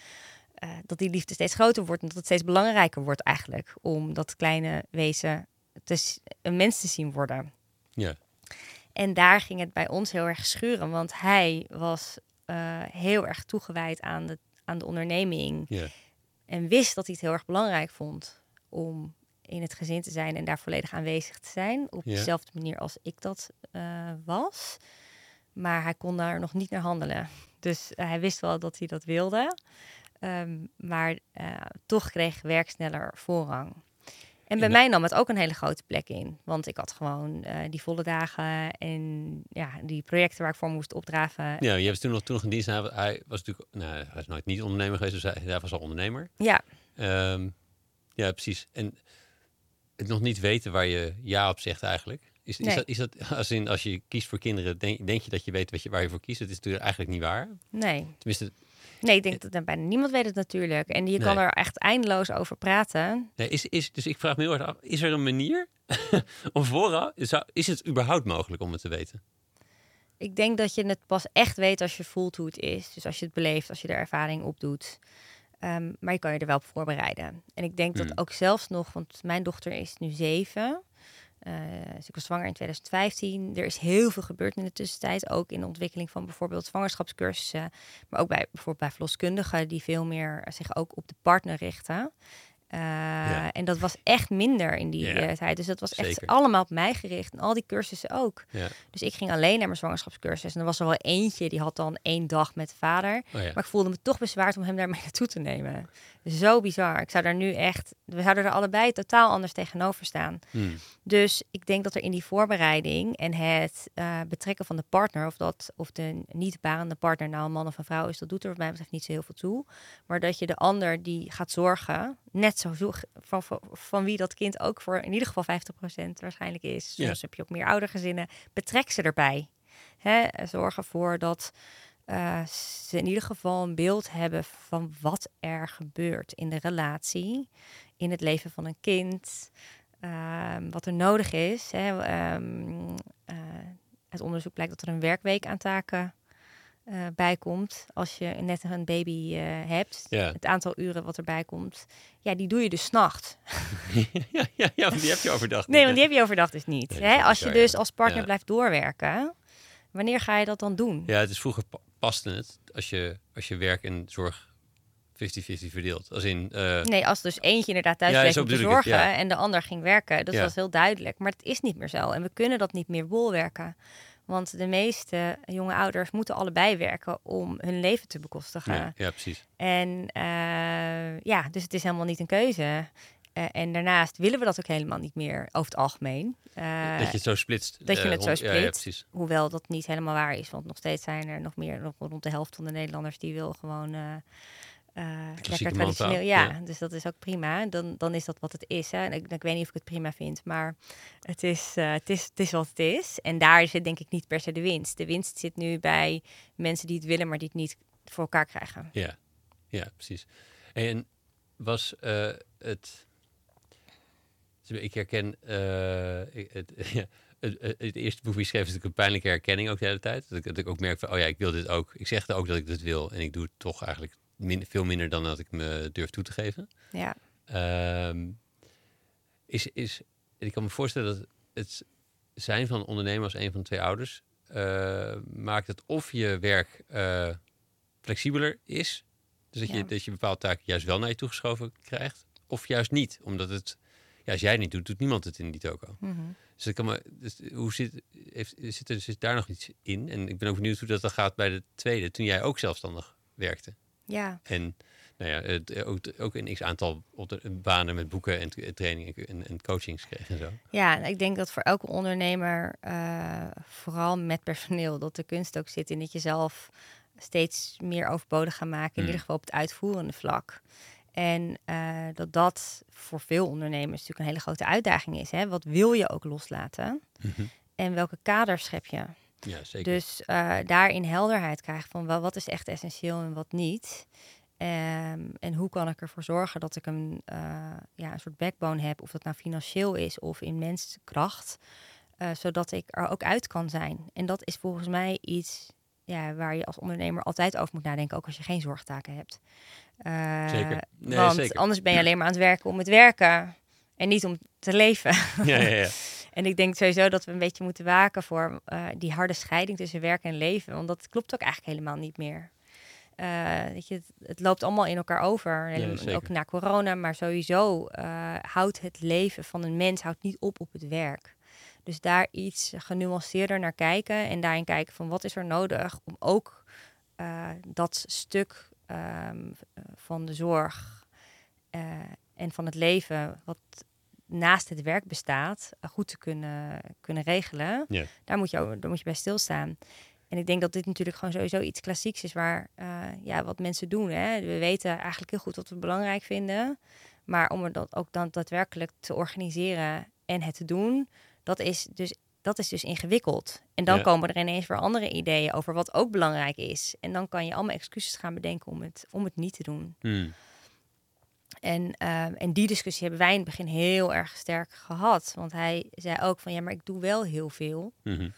uh, dat die liefde steeds groter wordt. En dat het steeds belangrijker wordt eigenlijk. Om dat kleine wezen te, een mens te zien worden. Ja. En daar ging het bij ons heel erg schuren. Want hij was uh, heel erg toegewijd aan de, aan de onderneming. Ja. En wist dat hij het heel erg belangrijk vond om in het gezin te zijn en daar volledig aanwezig te zijn. Op Ja. dezelfde manier als ik dat uh, was. Maar hij kon daar nog niet naar handelen. Dus hij wist wel dat hij dat wilde. Um, maar uh, toch kreeg werk sneller voorrang. En bij mij nam het ook een hele grote plek in. Want ik had gewoon uh, die volle dagen en ja, die projecten waar ik voor moest opdraven. Ja, je hebt toen nog, toen nog een dienst. Hij, was natuurlijk, nou, hij is nooit niet ondernemer geweest, dus hij, hij was al ondernemer. Ja, Ehm, ja, precies. En het nog niet weten waar je ja op zegt eigenlijk. Is, is, Nee. dat, is dat als, in, als je kiest voor kinderen, denk, denk je dat je weet wat je, waar je voor kiest? Dat is natuurlijk eigenlijk niet waar. nee. Tenminste, Nee, ik denk dat er bijna niemand weet het natuurlijk. En je kan er echt eindeloos over praten. nee, is, is, dus ik vraag me heel erg af, is er een manier om vooraf, is het überhaupt mogelijk om het te weten? Ik denk dat je het pas echt weet als je voelt hoe het is. Dus als je het beleeft, als je er ervaring op doet. Ehm, maar je kan je er wel op voorbereiden. En ik denk Hmm. dat ook zelfs nog, want mijn dochter is nu zeven. Eh, dus ik was zwanger in 2015. Er is heel veel gebeurd in de tussentijd. Ook in de ontwikkeling van bijvoorbeeld zwangerschapscursussen. Maar ook bij, bijvoorbeeld bij verloskundigen die veel meer zich ook op de partner richten. Uh, Ja. En dat was echt minder in die Ja, uh, tijd. Dus dat was echt zeker. allemaal op mij gericht. En al die cursussen ook. Ja. Dus ik ging alleen naar mijn zwangerschapscursus. En er was er wel eentje, die had dan één dag met de vader. Oh. Maar ik voelde me toch bezwaard om hem daarmee naartoe te nemen. Zo bizar. Ik zou daar nu echt... We zouden er allebei totaal anders tegenover staan. Hmm. Dus ik denk dat er in die voorbereiding en het uh, betrekken van de partner... of, dat, of de niet barende partner nou een man of een vrouw is... dat doet er wat mij betreft niet zo heel veel toe. Maar dat je de ander die gaat zorgen... net zo zo- van, van, van wie dat kind ook voor in ieder geval 50% waarschijnlijk is. Ja. Soms heb je ook meer oudergezinnen. Betrek ze erbij. Hè? Zorg ervoor dat eh, ze in ieder geval een beeld hebben van wat er gebeurt in de relatie, in het leven van een kind, ehm, wat er nodig is. Hè. Ehm, eh, uit onderzoek blijkt dat er een werkweek aan taken eh, bij komt als je net een baby eh, hebt. Ja. Het aantal uren wat erbij komt, ja, die doe je dus 's nachts. ja, ja, ja, want die heb je overdag. Nee, want die heb je overdag dus niet. Nee, hè? Als je dus als partner blijft doorwerken, wanneer ga je dat dan doen? Ja, het is vroeger pa- paste het als je, als je werk en zorg 50-50 verdeelt. Als in, eh, Nee, als dus eentje inderdaad thuis Ja, bleef het, zorgen ja. en de ander ging werken. Dat Ja. was heel duidelijk. Maar het is niet meer zo. En we kunnen dat niet meer bolwerken. Want de meeste jonge ouders moeten allebei werken om hun leven te bekostigen. ja, ja, precies. En eh, ja, dus het is helemaal niet een keuze. Eh, en daarnaast willen we dat ook helemaal niet meer over het algemeen. Eh, dat je het zo splitst. dat je het zo rond- Ja, ja, splitst. precies. Hoewel dat niet helemaal waar is. Want nog steeds zijn er nog meer, nog rond de helft van de Nederlanders die wil gewoon lekker klassieke traditioneel. Ja, ja. dus dat is ook prima. Dan, dan is dat wat het is. Hè. En ik, ik weet niet of ik het prima vind, maar het is, eh, het, is, het is wat het is. En daar zit denk ik niet per se de winst. De winst zit nu bij mensen die het willen, maar die het niet voor elkaar krijgen. Ja, ja, precies. En was uh, het... Ik herken... Uh, het, ja, het, het, eerste boek wie schreef is natuurlijk een pijnlijke herkenning ook de hele tijd. Dat ik, dat ik ook merk van, oh ja, ik wil dit ook. Ik zeg ook dat ik dit wil. En ik doe het toch eigenlijk min, veel minder dan dat ik me durf toe te geven. Ja. Um, is, is, ik kan me voorstellen dat het zijn van ondernemer als een van de twee ouders uh, maakt het of je werk uh, flexibeler is. Dus dat, je, dat je bepaalde taken juist wel naar je toegeschoven krijgt. Of juist niet, omdat het, ja, als jij het niet doet, doet niemand het in die toko. Mm -hmm. Dus, ik kan me, dus hoe zit, heeft, zit, er, zit daar nog iets in? En ik ben ook benieuwd hoe dat dan gaat bij de tweede, toen jij ook zelfstandig werkte. Ja. En nou ja, het, ook, ook een x aantal banen met boeken en trainingen en, en coachings kreeg en zo. Ja, ik denk dat voor elke ondernemer, uh, vooral met personeel, dat de kunst ook zit in dat je zelf steeds meer overbodig gaat maken, in Mm. ieder geval op het uitvoerende vlak. En uh, dat dat voor veel ondernemers natuurlijk een hele grote uitdaging is. Hè? Wat wil je ook loslaten? Mhm. En welke kaders schep je? Ja, zeker. Dus uh, daarin helderheid krijgen van wel, wat is echt essentieel en wat niet. Um, en hoe kan ik ervoor zorgen dat ik een, uh, ja, een soort backbone heb, of dat nou financieel is of in menskracht, uh, zodat ik er ook uit kan zijn. En dat is volgens mij iets ja, waar je als ondernemer altijd over moet nadenken, ook als je geen zorgtaken hebt. Uh, zeker. Nee, want zeker. anders ben je alleen maar aan het werken om het werken en niet om te leven. Ja, ja, ja. En ik denk sowieso dat we een beetje moeten waken voor uh, die harde scheiding tussen werk en leven. Want dat klopt ook eigenlijk helemaal niet meer. Uh, weet je, het, het, loopt allemaal in elkaar over. Ja, ook na corona, maar sowieso uh, houdt het leven van een mens houdt niet op op het werk. Dus daar iets genuanceerder naar kijken en daarin kijken van wat is er nodig om ook uh, dat stuk um, van de zorg en van het leven wat naast het werk bestaat goed te kunnen, kunnen regelen. Ja. Daar, moet je, ook- daar moet je bij stilstaan. En ik denk dat dit natuurlijk gewoon sowieso iets klassieks is waar uh, ja, wat mensen doen. Hè. We weten eigenlijk heel goed wat we belangrijk vinden. Maar om dat ook dan daadwerkelijk te organiseren en het te doen, dat is dus, dat is dus ingewikkeld. En dan Ja. komen er ineens weer andere ideeën over wat ook belangrijk is. En dan kan je allemaal excuses gaan bedenken om het, om het niet te doen. Hmm. En, ehm, en die discussie hebben wij in het begin heel erg sterk gehad. Want hij zei ook van ja, maar ik doe wel heel veel. Mhm.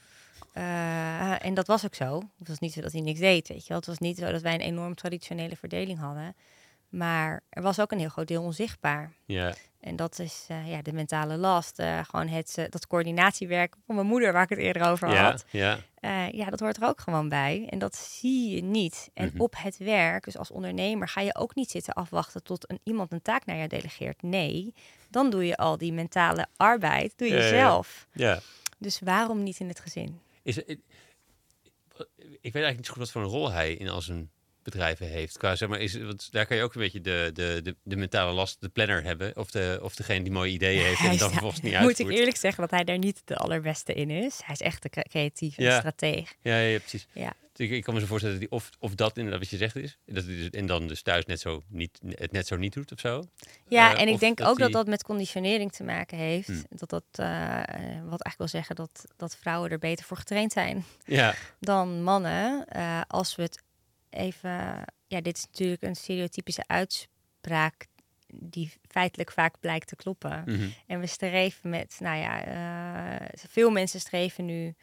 Uh, en dat was ook zo. Het was niet zo dat hij niks deed, weet je wel. Het was niet zo dat wij een enorm traditionele verdeling hadden. Maar er was ook een heel groot deel onzichtbaar. Ja, En dat is uh, ja, de mentale last. uh, gewoon het, uh, dat coördinatiewerk van mijn moeder, waar ik het eerder over ja, had. ja. Ja, dat hoort er ook gewoon bij. En dat zie je niet. En Mhm. op het werk, dus als ondernemer, ga je ook niet zitten afwachten tot een, iemand een taak naar je delegeert. Nee, dan doe je al die mentale arbeid, doe je zelf. ja. Dus waarom niet in het gezin? Is, ik, ik weet eigenlijk niet zo goed wat voor een rol hij in al zijn bedrijven heeft. Qua, zeg maar, is, want daar kan je ook een beetje de, de, de, de mentale last, de planner hebben. Of, de, of degene die mooie ideeën heeft en dan vervolgens niet Moet ik uitvoert. eerlijk zeggen dat hij daar niet de allerbeste in is. Hij is echt de cre- creatieve Ja. strateeg. Ja, precies. Ja. Dus ik, ik kan me zo voorstellen dat hij of, of dat inderdaad wat je zegt is. Dat dus, en dan dus thuis net zo niet, het net zo niet doet of zo. Ja, Eh, en ik denk dat ook dat die- dat met conditionering te maken heeft. Hmm. Dat dat, eh, wat eigenlijk wil zeggen dat, dat vrouwen er beter voor getraind zijn Ja, dan mannen. Eh, als we het even... Ja, dit is natuurlijk een stereotypische uitspraak die feitelijk vaak blijkt te kloppen. mhm. En we streven met, nou ja, eh, veel mensen streven nu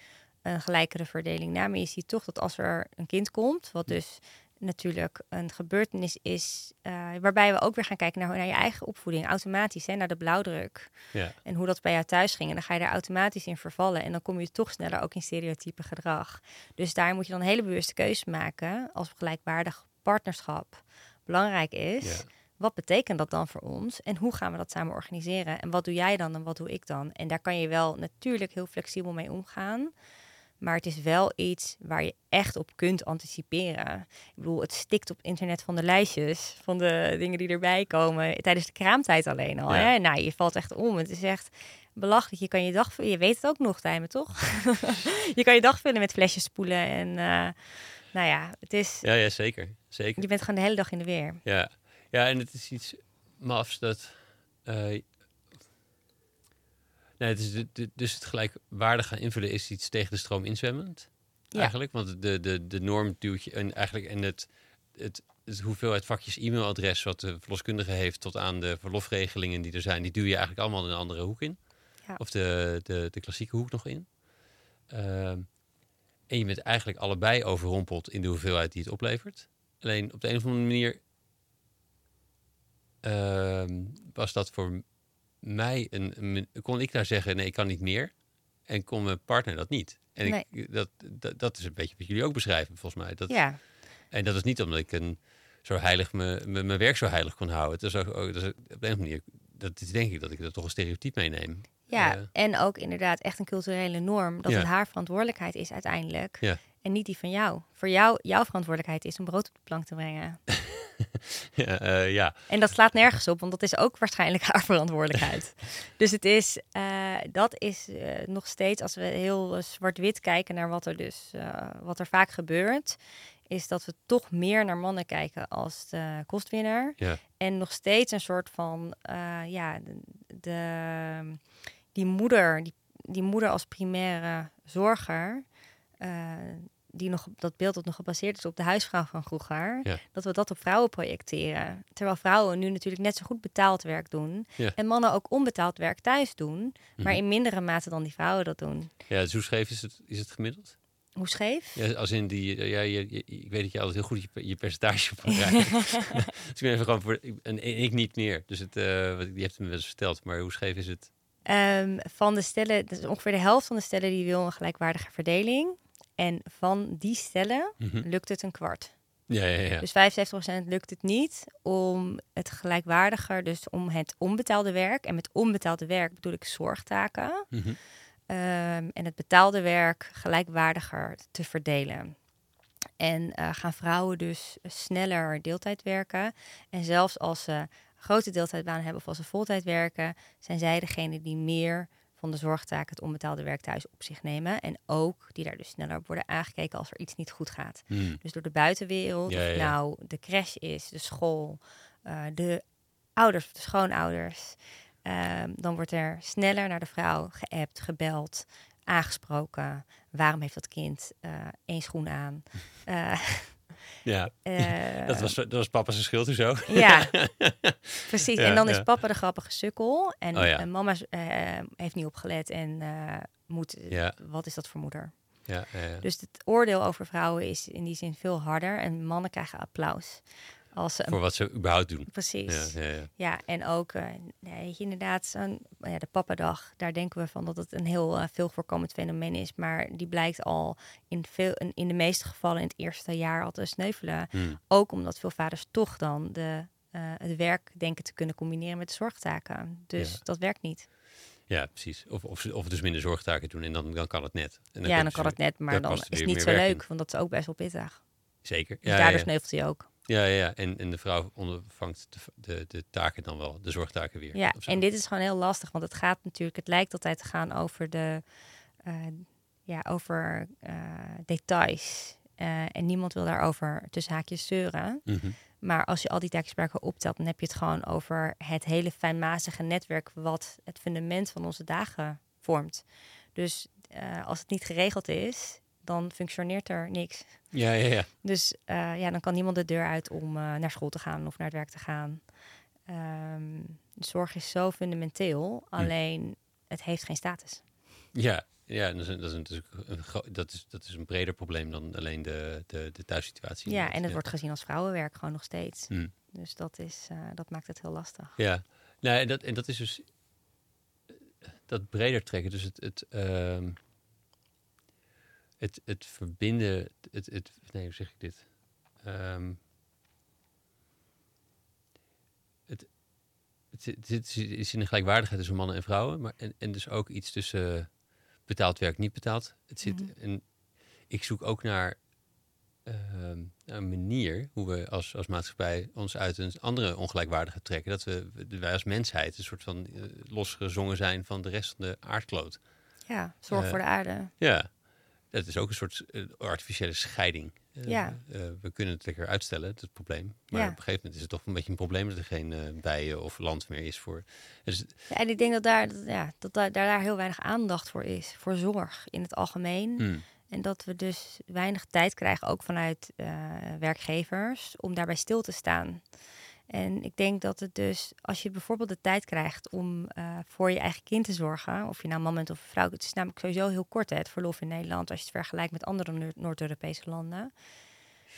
een gelijkere verdeling na. Maar je ziet toch dat als er een kind komt, wat dus natuurlijk een gebeurtenis is, eh, waarbij we ook weer gaan kijken naar, naar je eigen opvoeding, automatisch, hè, naar de blauwdruk. ja. En hoe dat bij jou thuis ging. En dan ga je daar automatisch in vervallen. En dan kom je toch sneller ook in stereotype gedrag. Dus daar moet je dan een hele bewuste keuze maken als gelijkwaardig partnerschap belangrijk is. Ja. Wat betekent dat dan voor ons? En hoe gaan we dat samen organiseren? En wat doe jij dan en wat doe ik dan? En daar kan je wel natuurlijk heel flexibel mee omgaan. Maar het is wel iets waar je echt op kunt anticiperen. Ik bedoel, het stikt op internet van de lijstjes, van de dingen die erbij komen. Tijdens de kraamtijd alleen al. Ja. Hè? Nou, je valt echt om. Het is echt belachelijk. Je kan je dag. Je weet het ook nog, Tijmen, toch? je kan je dag vullen met flesjes spoelen. En uh, nou ja, het is... ja, ja, zeker. zeker. Je bent gewoon de hele dag in de weer. Ja. ja, en het is iets mafs dat... eh, nee, het is dus het gelijkwaardig gaan invullen is iets tegen de stroom inzwemmend. Ja. Eigenlijk, want de, de, de norm duwt je... En, eigenlijk, en het, het de hoeveelheid vakjes e-mailadres wat de verloskundige heeft tot aan de verlofregelingen die er zijn, die duw je eigenlijk allemaal in een andere hoek in. Ja. Of de, de, de klassieke hoek nog in. Ehm, en je bent eigenlijk allebei overrompeld in de hoeveelheid die het oplevert. Alleen op de een of andere manier ehm, was dat voor mij een, kon ik daar zeggen nee ik kan niet meer en kon mijn partner dat niet en ik, dat, dat dat is een beetje wat jullie ook beschrijven volgens mij dat Ja, en dat is niet omdat ik een zo heilig me- me- mijn werk zo heilig kon houden het is ook, ook- dat is op een of andere manier dat is denk ik dat ik er toch een stereotype meeneem ja. En ook inderdaad echt een culturele norm. Dat Ja. het haar verantwoordelijkheid is uiteindelijk. Ja. En niet die van jou. Voor jou, jouw verantwoordelijkheid is om brood op de plank te brengen. ja, eh, ja En dat slaat nergens op, want dat is ook waarschijnlijk haar verantwoordelijkheid. dus het is, eh, dat is eh, nog steeds, als we heel zwart-wit kijken naar wat er dus, wat er vaak gebeurt, is dat we toch meer naar mannen kijken als de kostwinner. ja En nog steeds een soort van, ja, de, de- die moeder, die, die moeder als primaire zorger, die nog, dat beeld dat nog gebaseerd is op de huisvrouw van vroeger, Ja. dat we dat op vrouwen projecteren. Terwijl vrouwen nu natuurlijk net zo goed betaald werk doen Ja. en mannen ook onbetaald werk thuis doen, maar Mhm. in mindere mate dan die vrouwen dat doen. ja dus hoe scheef is het is het gemiddeld Hoe scheef? Ja, als in die, eh, ja, je, je- ik weet dat je altijd heel goed je, je percentage rijdt. dus ik ben even gewoon voor, ik- en ik niet meer. Dus het, wat- die heeft me wel eens verteld, maar hoe scheef is het? Ehm, van de stellen, dus ongeveer de helft van de stellen die wil een gelijkwaardige verdeling. En van die stellen Mhm. lukt het een kwart. Ja, ja, ja. Dus 75% lukt het niet om het gelijkwaardiger, dus om het onbetaalde werk. En met onbetaalde werk bedoel ik zorgtaken. Mhm. ehm, en het betaalde werk gelijkwaardiger te verdelen. En eh, gaan vrouwen dus sneller deeltijd werken. En zelfs als ze grote deeltijdbaan hebben of als ze voltijd werken, zijn zij degene die meer van de zorgtaken, het onbetaalde werk thuis op zich nemen. En ook die daar dus sneller op worden aangekeken als er iets niet goed gaat. Hmm. Dus door de buitenwereld, Ja, nou de crash is, de school, eh, de ouders, de schoonouders. ehm, dan wordt er sneller naar de vrouw geappt, gebeld, aangesproken. Waarom heeft dat kind eh, één schoen aan? Eh, ja. eh, Dat, was, dat was papa's schuld, hoezo? Ja, precies. Ja, en dan is papa de grappige sukkel. En, Oh ja. en mama eh, heeft niet opgelet en eh, moet... Wat is dat voor moeder? Ja, ja, ja. Dus het oordeel over vrouwen is in die zin veel harder. En mannen krijgen applaus. Als ze een Voor wat ze überhaupt doen. Precies. Ja, Ja, ja, ja. en ook, eh, nee, inderdaad, zo'n, ja, de pappadag, daar denken we van dat het een heel eh, veel voorkomend fenomeen is. Maar die blijkt al in, veel, in, in de meeste gevallen in het eerste jaar al te sneuvelen. Hmm. Ook omdat veel vaders toch dan de, eh, het werk denken te kunnen combineren met de zorgtaken. Dus dat werkt niet. Ja, precies. Of, of, of dus minder zorgtaken doen en dan, dan kan het net. En ja, dan kan het net, maar dan is het niet zo leuk, in. want dat is ook best wel pittig. Zeker. Dus Ja, daardoor ja, ja. sneuvelt hij ook. Ja, ja. En, en de vrouw ondervangt de, de, de taken dan wel, de zorgtaken weer. Ja, en dit is gewoon heel lastig, want het gaat natuurlijk, het lijkt altijd te gaan over de, eh, ja, over eh, details. Eh, en niemand wil daarover tussen haakjes zeuren. Mhm. Maar als je al die taakjes bij elkaar optelt, dan heb je het gewoon over het hele fijnmazige netwerk wat het fundament van onze dagen vormt. Dus als het niet geregeld is, dan functioneert er niks. Ja, ja, ja. Dus eh, ja, dan kan niemand de deur uit om eh, naar school te gaan of naar het werk te gaan. Ehm, zorg is zo fundamenteel, alleen het heeft geen status. Ja, ja dat, is, dat, is natuurlijk een, dat, is, dat is een breder probleem dan alleen de, de, de thuissituatie. Ja, en het wordt gezien als vrouwenwerk gewoon nog steeds. Hmm. Dus dat, is, eh, dat maakt het heel lastig. Ja, nou, en, dat, en dat is dus dat breder trekken. Dus het, het, ehm, het, het verbinden, het, het, nee, hoe zeg ik dit? Ehm, het, het, zit- het is in de gelijkwaardigheid tussen mannen en vrouwen, maar en, en dus ook iets tussen betaald werk, niet betaald. Het zit, Mhm. en ik zoek ook naar ehm, een manier hoe we als, als maatschappij ons uit een andere ongelijkwaardige trekken. Dat we, wij als mensheid een soort van eh, losgezongen zijn van de rest van de aardkloot. Ja, zorg Eh, voor de aarde. Ja, dat is ook een soort eh, artificiële scheiding. Eh, Ja. eh, we kunnen het lekker uitstellen, het probleem. Maar Ja. op een gegeven moment is het toch een beetje een probleem dat er geen bijen of land meer is voor. Dus, Ja, en ik denk dat daar, dat, ja, dat daar, daar heel weinig aandacht voor is, voor zorg in het algemeen. hmm, En dat we dus weinig tijd krijgen, ook vanuit uh, werkgevers, om daarbij stil te staan. En ik denk dat het dus, als je bijvoorbeeld de tijd krijgt om uh, voor je eigen kind te zorgen, of je nou man bent of vrouw, het is namelijk sowieso heel kort hè, het verlof in Nederland, als je het vergelijkt met andere Noord-Europese landen.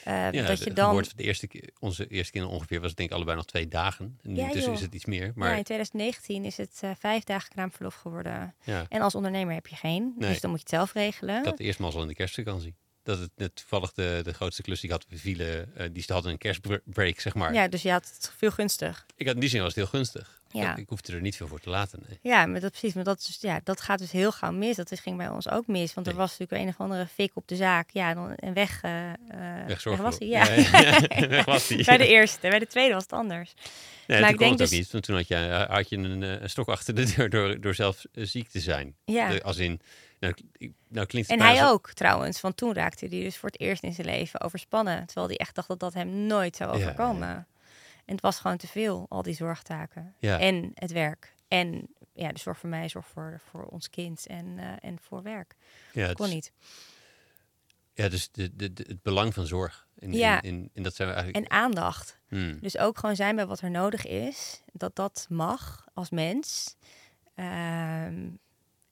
Uh, ja, dat je dan. De eerste, onze eerste kinderen ongeveer was het denk ik allebei nog twee dagen. En ja, is het iets meer. Maar... Ja, in 2019 is het uh, vijf dagen kraamverlof geworden. Ja. En als ondernemer heb je geen. Nee. Dus dan moet je het zelf regelen. Had eerst maar al in de kerstvakantie dat het net toevallig de, de grootste klus die ik had, vielen, uh, die hadden een kerstbreak, zeg maar. Ja, dus je had het veel gunstig. Ik had in die zin was het heel gunstig. Ja. Ik, ik hoefde er niet veel voor te laten. Nee. Ja, maar dat precies. Maar dat, is, ja, dat gaat dus heel gauw mis. Dat ging bij ons ook mis. Want er was natuurlijk een of andere fik op de zaak. Ja, dan, en weg, uh, weg, was hij. Ja. ja, weg was hij. bij de eerste. Bij de tweede was het anders. Nee, maar ik denk dus... ook niet. Want toen had je, had je een, een, stok achter de deur door, door zelf ziek te zijn. Ja. De, als in nou, nou klinkt en hij ook trouwens, want toen raakte hij dus voor het eerst in zijn leven overspannen. Terwijl hij echt dacht dat dat hem nooit zou overkomen. En het was gewoon te veel, al die zorgtaken. En het werk. En ja, de zorg voor mij, zorg voor, voor ons kind en, uh, en voor werk. Ja, dat kon niet. Ja, dus de, de, het belang van zorg. In, ja. In, in, dat zijn we eigenlijk... En aandacht. Hmm. Dus ook gewoon zijn bij wat er nodig is. Dat dat mag als mens. Ehm,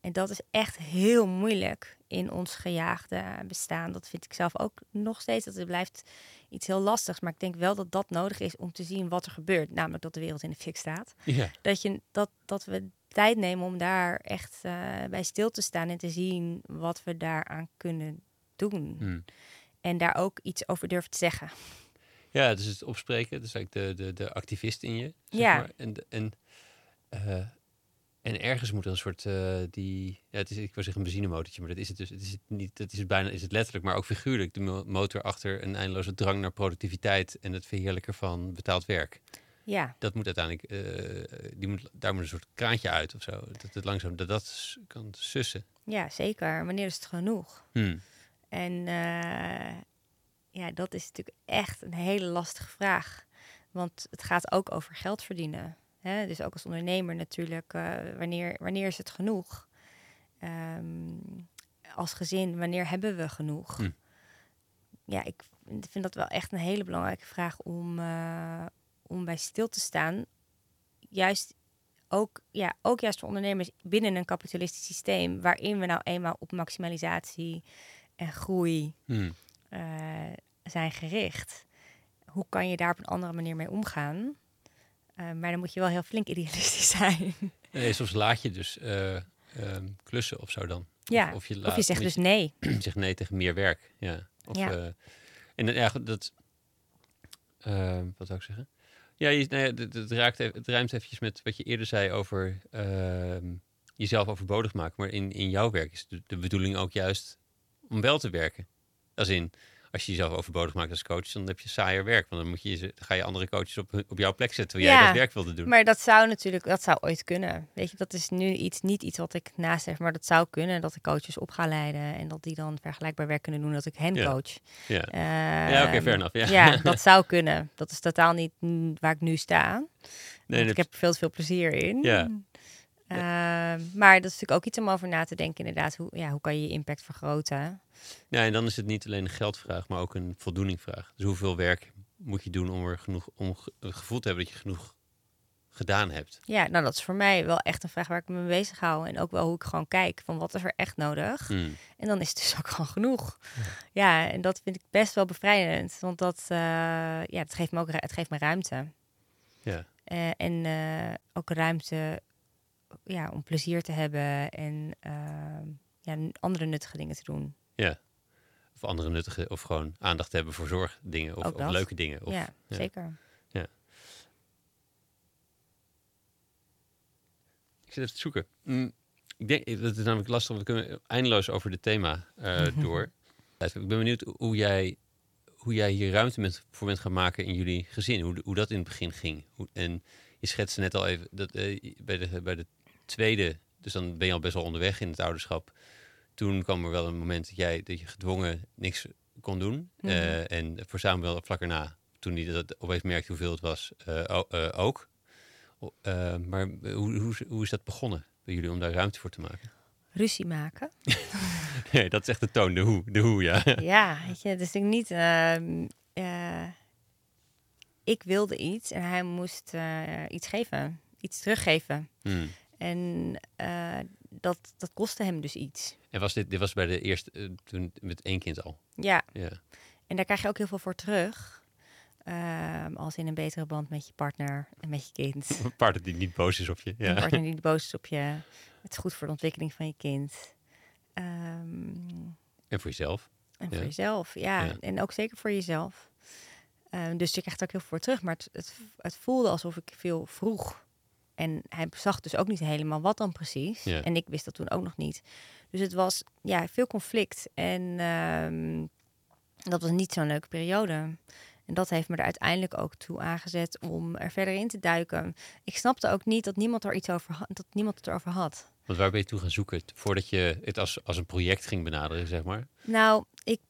en dat is echt heel moeilijk in ons gejaagde bestaan. Dat vind ik zelf ook nog steeds. Dat het blijft iets heel lastigs. Maar ik denk wel dat dat nodig is om te zien wat er gebeurt. Namelijk dat de wereld in de fik staat. Ja. Dat, je, dat, dat we tijd nemen om daar echt uh, bij stil te staan en te zien wat we daaraan kunnen doen. Hmm. En daar ook iets over durven te zeggen. Ja, dus het opspreken, is eigenlijk de, de, de activist in je. Zeg ja. Maar. En, en uh, en ergens moet er een soort uh, die, ja, het is, ik wil zeggen een benzinemotortje, maar dat is het dus. Het is het niet, dat is het bijna, is het letterlijk, maar ook figuurlijk. De motor achter een eindeloze drang naar productiviteit en het verheerlijken van betaald werk. Ja. Dat moet uiteindelijk, uh, die moet, daar moet een soort kraantje uit of zo. Dat het langzaam, dat dat kan sussen. Ja, zeker. Wanneer is het genoeg? Hmm. En uh, ja, dat is natuurlijk echt een hele lastige vraag. Want het gaat ook over geld verdienen. Hè? Dus ook als ondernemer natuurlijk, uh, wanneer, wanneer is het genoeg? Um, als gezin, wanneer hebben we genoeg? Hm. Ja, ik vind dat wel echt een hele belangrijke vraag om, uh, om bij stil te staan. Juist ook, ja, ook juist voor ondernemers binnen een kapitalistisch systeem, waarin we nou eenmaal op maximalisatie en groei hm. uh, zijn gericht. Hoe kan je daar op een andere manier mee omgaan? Uh, maar dan moet je wel heel flink idealistisch zijn. Nee, soms laat je dus uh, klussen of zo dan. Ja, of, je, laat, of je zegt dus nee. Je zegt nee tegen meer werk. Ja. Of, ja. Uh, en ja, dat... wat zou ik zeggen? Ja, je, nou ja het, raakt, het ruimt eventjes met wat je eerder zei over ehm, jezelf overbodig maken. Maar in, in jouw werk is de, de bedoeling ook juist om wel te werken. Als in, als je jezelf overbodig maakt als coach, dan heb je saaier werk. Want dan, moet je, ga je andere coaches op, op jouw plek zetten, terwijl jij dat werk wilde doen. Maar dat zou natuurlijk, dat zou ooit kunnen. Weet je, dat is nu iets, niet iets wat ik naast heb, maar dat zou kunnen dat ik coaches op ga leiden en dat die dan vergelijkbaar werk kunnen doen dat ik hen coach. Ja, uh, ja oké, okay, fair enough. Ja. ja, dat zou kunnen. Dat is totaal niet waar ik nu sta. Nee, ik heb er veel te veel plezier in. Ja. Uh, maar dat is natuurlijk ook iets om over na te denken, inderdaad. Hoe, ja, hoe kan je je impact vergroten? Ja, en dan is het niet alleen een geldvraag, maar ook een voldoeningvraag. Dus hoeveel werk moet je doen om er genoeg om gevoel te hebben dat je genoeg gedaan hebt? Ja, nou dat is voor mij wel echt een vraag waar ik me mee bezig hou. En ook wel hoe ik gewoon kijk van wat is er echt nodig. Hmm. En dan is het dus ook gewoon genoeg. Ja. en dat vind ik best wel bevrijdend. Want dat, uh, ja, het geeft me ook het geeft me ruimte. Ja. Uh, en uh, ook ruimte ja, om plezier te hebben en ehm, ja, andere nuttige dingen te doen. Ja. Of andere nuttige, of gewoon aandacht hebben voor zorgdingen of, of leuke dingen. Of, ja, zeker. Ja. Ik zit even te zoeken. Mm, ik denk, dat is namelijk lastig, want we kunnen eindeloos over dit thema uh, door. Ik ben benieuwd hoe jij, hoe jij hier ruimte met, voor bent gaan maken in jullie gezin. Hoe, hoe dat in het begin ging. Hoe, en je schetste net al even dat uh, bij, de, bij de tweede, dus dan ben je al best wel onderweg in het ouderschap. Toen kwam er wel een moment dat jij dat je gedwongen niks kon doen. Mhm. Eh, en voor Samuel vlak erna, toen hij dat opeens merkte hoeveel het was, uh, ook. maar hoe, hoe, hoe is dat begonnen bij jullie om daar ruimte voor te maken? ruzie maken. Nee, dat is echt de toon, de hoe, de hoe, ja. ja, weet je, dus ik niet. ehm, eh, ik wilde iets en hij moest eh, iets geven, iets teruggeven. Hmm. En eh, dat, dat kostte hem dus iets. En was dit, dit was bij de eerste, eh, toen met één kind al? Ja, Ja. en daar krijg je ook heel veel voor terug. Ehm, als in een betere band met je partner en met je kind. Een partner die niet boos is op je. Een Ja. partner die niet boos is op je. Het is goed voor de ontwikkeling van je kind. Ehm, En voor jezelf. En Ja. voor jezelf, ja. Ja. En ook zeker voor jezelf. Ehm, dus je krijgt er ook heel veel voor terug. Maar het, het, het voelde alsof ik veel vroeg. En hij zag dus ook niet helemaal wat dan precies. Ja. En ik wist dat toen ook nog niet. Dus het was ja, veel conflict. En ehm, dat was niet zo'n leuke periode. En dat heeft me er uiteindelijk ook toe aangezet om er verder in te duiken. Ik snapte ook niet dat niemand er iets over had, dat niemand het erover had. Want waar ben je toe gaan zoeken? Voordat je het als, als een project ging benaderen, zeg maar. Nou, ik,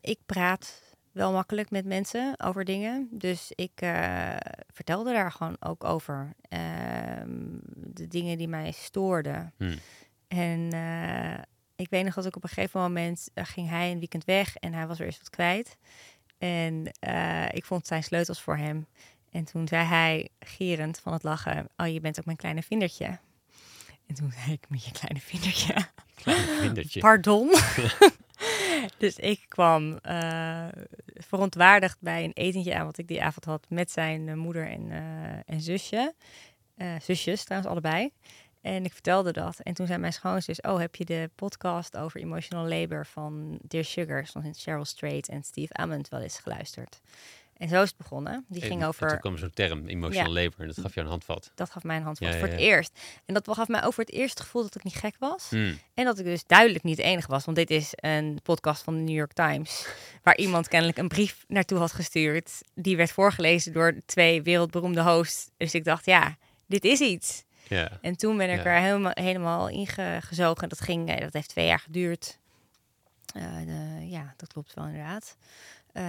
ik praat wel makkelijk met mensen over dingen. Dus ik eh, vertelde daar gewoon ook over. Ehm, de dingen die mij stoorden. Hmm. En eh, ik weet nog dat ik op een gegeven moment eh, ging hij een weekend weg en hij was er eens wat kwijt. En ik vond zijn sleutels voor hem. En toen zei hij, gierend van het lachen, oh je bent ook mijn kleine vindertje. En toen zei ik, met je kleine vindertje. Klein vindertje. Pardon. dus ik kwam eh, verontwaardigd bij een etentje aan wat ik die avond had met zijn eh, moeder en, eh, en zusje. Zusjes trouwens, allebei. En ik vertelde dat. En toen zei mijn schoonzus, oh, heb je de podcast over emotional labor van Dear Sugar, van Cheryl Strait en Steve Ament wel eens geluisterd? En zo is het begonnen. Die En- ging en over toen kwam zo'n term, emotional labor. En dat gaf je een handvat. dat gaf mij een handvat Ja, ja, voor het ja. eerst. En dat gaf mij voor het eerst het gevoel dat ik niet gek was. Hmm. En dat ik dus duidelijk niet de enige was. Want dit is een podcast van de New York Times. Waar iemand kennelijk een brief naartoe had gestuurd. Die werd voorgelezen door twee wereldberoemde hosts. Dus ik dacht, ja, dit is iets. Ja. En toen ben ik Ja. er helemaal, helemaal ingezogen. Dat, ging, eh, dat heeft twee jaar geduurd. Eh, de- ja, dat klopt wel inderdaad. Eh,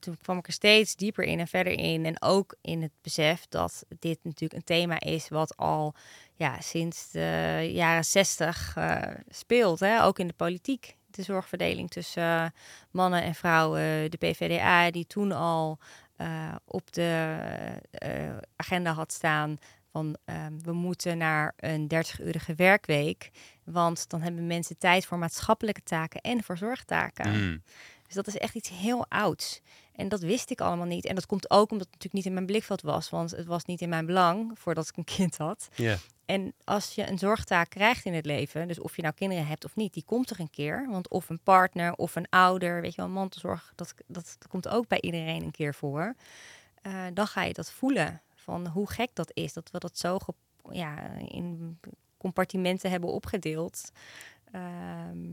toen kwam ik er steeds dieper in en verder in. En ook in het besef dat dit natuurlijk een thema is wat al ja, sinds de jaren zestig eh, speelt. Hè? Ook in de politiek. De zorgverdeling tussen eh, mannen en vrouwen. De PVDA die toen al op de agenda had staan van ehm, we moeten naar een 30-urige werkweek. Want dan hebben mensen tijd voor maatschappelijke taken en voor zorgtaken. Hmm. Dus dat is echt iets heel ouds. En dat wist ik allemaal niet. En dat komt ook omdat het natuurlijk niet in mijn blikveld was. Want het was niet in mijn belang voordat ik een kind had. Ja. En als je een zorgtaak krijgt in het leven, dus of je nou kinderen hebt of niet, die komt er een keer. Want of een partner of een ouder, weet je wel, mantelzorg, dat, dat, dat komt ook bij iedereen een keer voor. Eh, dan ga je dat voelen van hoe gek dat is, dat we dat zo ja, in compartimenten hebben opgedeeld. Ehm,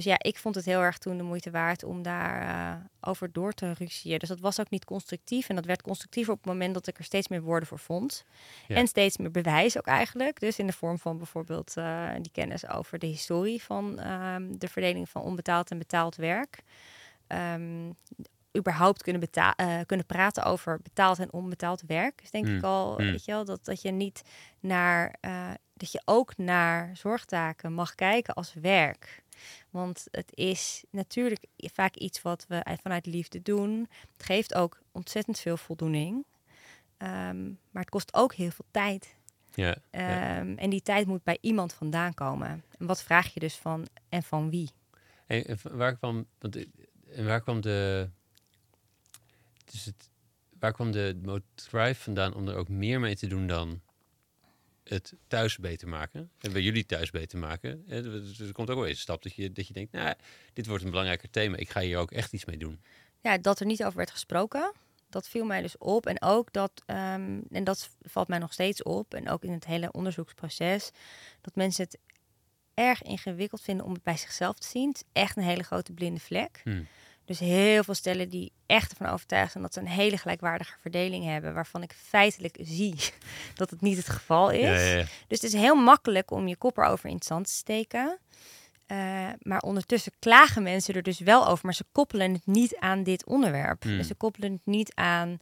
dus ja, ik vond het heel erg toen de moeite waard om daar eh, over door te ruzien. Dus dat was ook niet constructief. En dat werd constructiever op het moment dat ik er steeds meer woorden voor vond. Ja. En steeds meer bewijs ook eigenlijk. Dus in de vorm van bijvoorbeeld eh, die kennis over de historie van ehm, de verdeling van onbetaald en betaald werk. Ehm, überhaupt kunnen, beta- eh, kunnen praten over betaald en onbetaald werk. Dus denk Mm, ik al, mm. weet je wel, dat, dat je niet naar, dat je ook naar zorgtaken mag kijken als werk. Want het is natuurlijk vaak iets wat we uit- vanuit liefde doen. Het geeft ook ontzettend veel voldoening. Ehm, maar het kost ook heel veel tijd. Ja. ja. Ehm, En die tijd moet bij iemand vandaan komen. En wat vraag je dus van en van wie? En waar kwam, want, eh, en waar kwam de, dus het, waar kwam de drive vandaan om er ook meer mee te doen dan het thuis beter maken? En bij jullie thuis beter maken? Dus er komt ook wel eens een stap dat je, dat je denkt, nou, dit wordt een belangrijker thema. Ik ga hier ook echt iets mee doen. Ja, dat er niet over werd gesproken. Dat viel mij dus op. En ook dat, ehm, en dat valt mij nog steeds op. En ook in het hele onderzoeksproces. Dat mensen het erg ingewikkeld vinden om het bij zichzelf te zien. Het is echt een hele grote blinde vlek. Hmm. Dus heel veel stellen die echt ervan overtuigd zijn dat ze een hele gelijkwaardige verdeling hebben. Waarvan ik feitelijk zie dat het niet het geval is. Ja, ja, ja. Dus het is heel makkelijk om je kop erover in het zand te steken. Eh, maar ondertussen klagen mensen er dus wel over, maar ze koppelen het niet aan dit onderwerp. Hmm. Dus ze koppelen het niet aan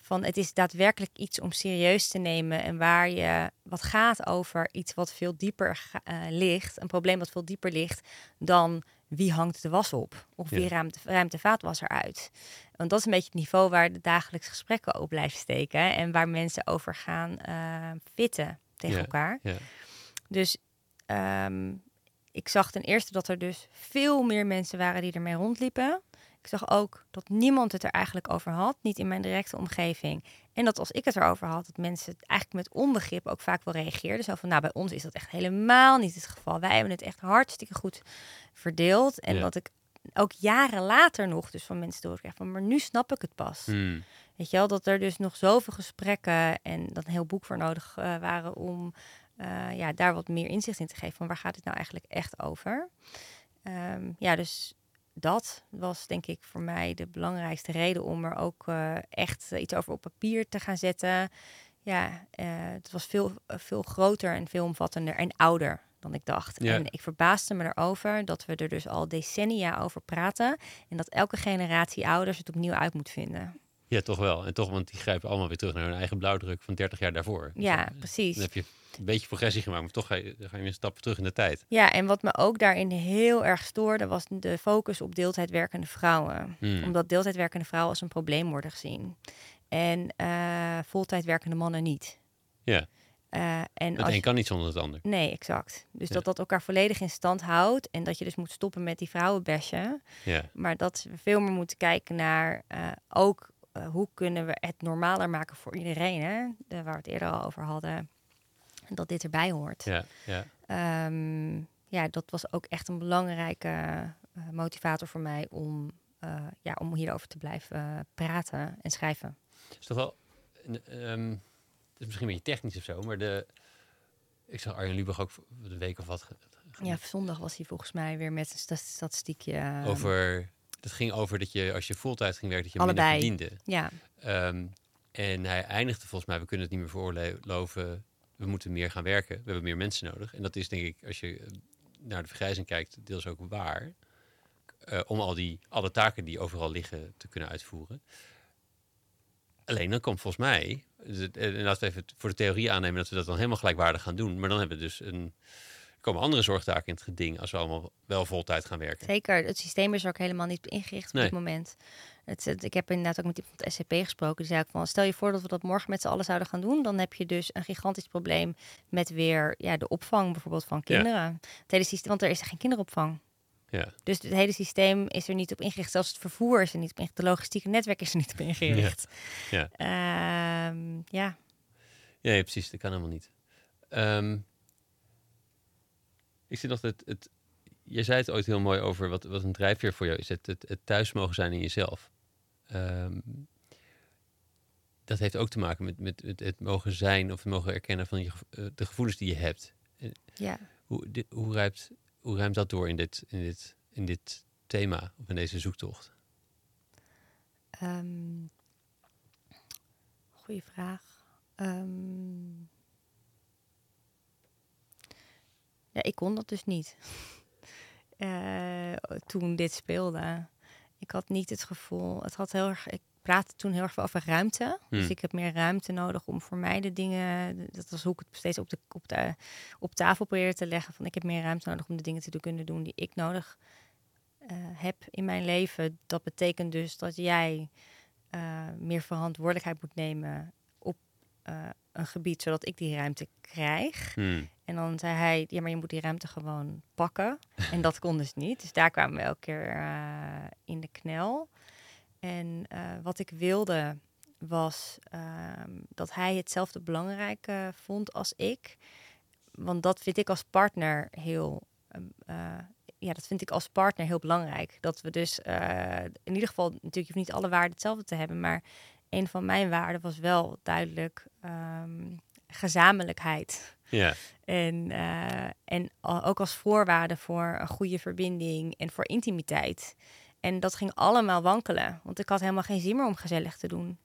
van het is daadwerkelijk iets om serieus te nemen en waar je wat gaat over iets wat veel dieper uh, ligt, een probleem wat veel dieper ligt dan wie hangt de was op of wie ruimt, ruimt de vaatwasser uit. Want dat is een beetje het niveau waar de dagelijks gesprekken op blijven steken en waar mensen over gaan uh, fitten tegen elkaar. Ja. Dus ehm, ik zag ten eerste dat er dus veel meer mensen waren die ermee rondliepen. Ik zag ook dat niemand het er eigenlijk over had, niet in mijn directe omgeving. En dat als ik het erover had, dat mensen het eigenlijk met onbegrip ook vaak wel reageerden. Zo van, nou, bij ons is dat echt helemaal niet het geval. Wij hebben het echt hartstikke goed verdeeld. En dat ik ook jaren later nog dus van mensen doorkrijg van, maar nu snap ik het pas. Hmm. Weet je wel, dat er dus nog zoveel gesprekken en dat een heel boek voor nodig uh, waren om uh, ja, daar wat meer inzicht in te geven van waar gaat het nou eigenlijk echt over. Um, ja, dus dat was denk ik voor mij de belangrijkste reden om er ook uh, echt iets over op papier te gaan zetten. Ja, uh, het was veel, veel groter en veel omvattender en ouder dan ik dacht. Ja. En ik verbaasde me erover dat we er dus al decennia over praten en dat elke generatie ouders het opnieuw uit moet vinden. Ja, toch wel. En toch, want die grijpen allemaal weer terug naar hun eigen blauwdruk van 30 jaar daarvoor. Ja, precies. Dan heb je een beetje progressie gemaakt, maar toch ga je, ga je een stap terug in de tijd. Ja, en wat me ook daarin heel erg stoorde, was de focus op deeltijdwerkende vrouwen. Hmm. Omdat deeltijdwerkende vrouwen als een probleem worden gezien. En uh, voltijdwerkende mannen niet. Ja. Uh, en het een kan niet zonder het ander. Nee, exact. Dus dat dat elkaar volledig in stand houdt. En dat je dus moet stoppen met die vrouwenbesje. Ja. Maar dat we veel meer moeten kijken naar uh, ook hoe kunnen we het normaler maken voor iedereen. Hè? De, waar we het eerder al over hadden dat dit erbij hoort. Ja, ja. Um, ja, dat was ook echt een belangrijke uh, motivator voor mij om, uh, ja, om hierover te blijven uh, praten en schrijven. Is toch wel, um, het is misschien een beetje technisch of zo, maar de, ik zag Arjen Lubach ook de week of wat. Ja, zondag was hij volgens mij weer met een statistiekje. Over, dat ging over dat je als je fulltime ging werken, dat je Allebei. minder verdiende. Ja. Um, en hij eindigde volgens mij, we kunnen het niet meer veroorloven we moeten meer gaan werken. We hebben meer mensen nodig. En dat is denk ik, als je eh, naar de vergrijzing kijkt, deels ook waar. Uh, om al die alle taken die overal liggen te kunnen uitvoeren. Alleen dan komt volgens mij, en laten we even voor de theorie aannemen dat we dat dan helemaal gelijkwaardig gaan doen. Maar dan hebben we dus een, komen andere zorgtaken in het geding als we allemaal wel voltijd gaan werken. Zeker, het systeem is ook helemaal niet ingericht op nee. dit moment. Het, ik heb inderdaad ook met iemand van het SCP gesproken. Die zei ook van, stel je voor dat we dat morgen met z'n allen zouden gaan doen. Dan heb je dus een gigantisch probleem met weer ja, de opvang bijvoorbeeld van kinderen. Het hele systeem, want er is geen kinderopvang. Ja. Dus het hele systeem is er niet op ingericht. Zelfs het vervoer is er niet op ingericht. De logistieke netwerk is er niet op ingericht. Ja. Ja, um, ja. ja. precies. Dat kan helemaal niet. Um, ik zie nog het, het... Je zei het ooit heel mooi over wat, wat een drijfveer voor jou is. Het, het, het thuis mogen zijn in jezelf. Um, dat heeft ook te maken met, met, met, het mogen zijn of het mogen erkennen van je, uh, de gevoelens die je hebt. Ja. Hoe, dit, hoe, ruimt, hoe ruimt dat door in dit, in dit, in dit thema of in deze zoektocht? Um, goeie vraag. Um, ja, ik kon dat dus niet. uh, toen dit speelde. Ik had niet het gevoel, het had heel erg, ik praatte toen heel erg veel over ruimte. Dus hmm. ik heb meer ruimte nodig om voor mij de dingen, dat was hoe ik het steeds op, de, op, de, op tafel probeerde te leggen. Van ik heb meer ruimte nodig om de dingen te kunnen doen die ik nodig uh, heb in mijn leven. Dat betekent dus dat jij uh, meer verantwoordelijkheid moet nemen uh, een gebied, zodat ik die ruimte krijg. Hmm. En dan zei hij, ja, maar je moet die ruimte gewoon pakken. en dat kon dus niet. Dus daar kwamen we elke keer uh, in de knel. En uh, wat ik wilde was uh, dat hij hetzelfde belangrijk vond als ik. Want dat vind ik als partner heel. ja, dat vind ik als partner heel belangrijk. Dat we dus in ieder geval, natuurlijk, je hoeft niet alle waarden hetzelfde te hebben, maar een van mijn waarden was wel duidelijk um, gezamenlijkheid. Ja. En, uh, en ook als voorwaarde voor een goede verbinding en voor intimiteit. En dat ging allemaal wankelen, want ik had helemaal geen zin meer om gezellig te doen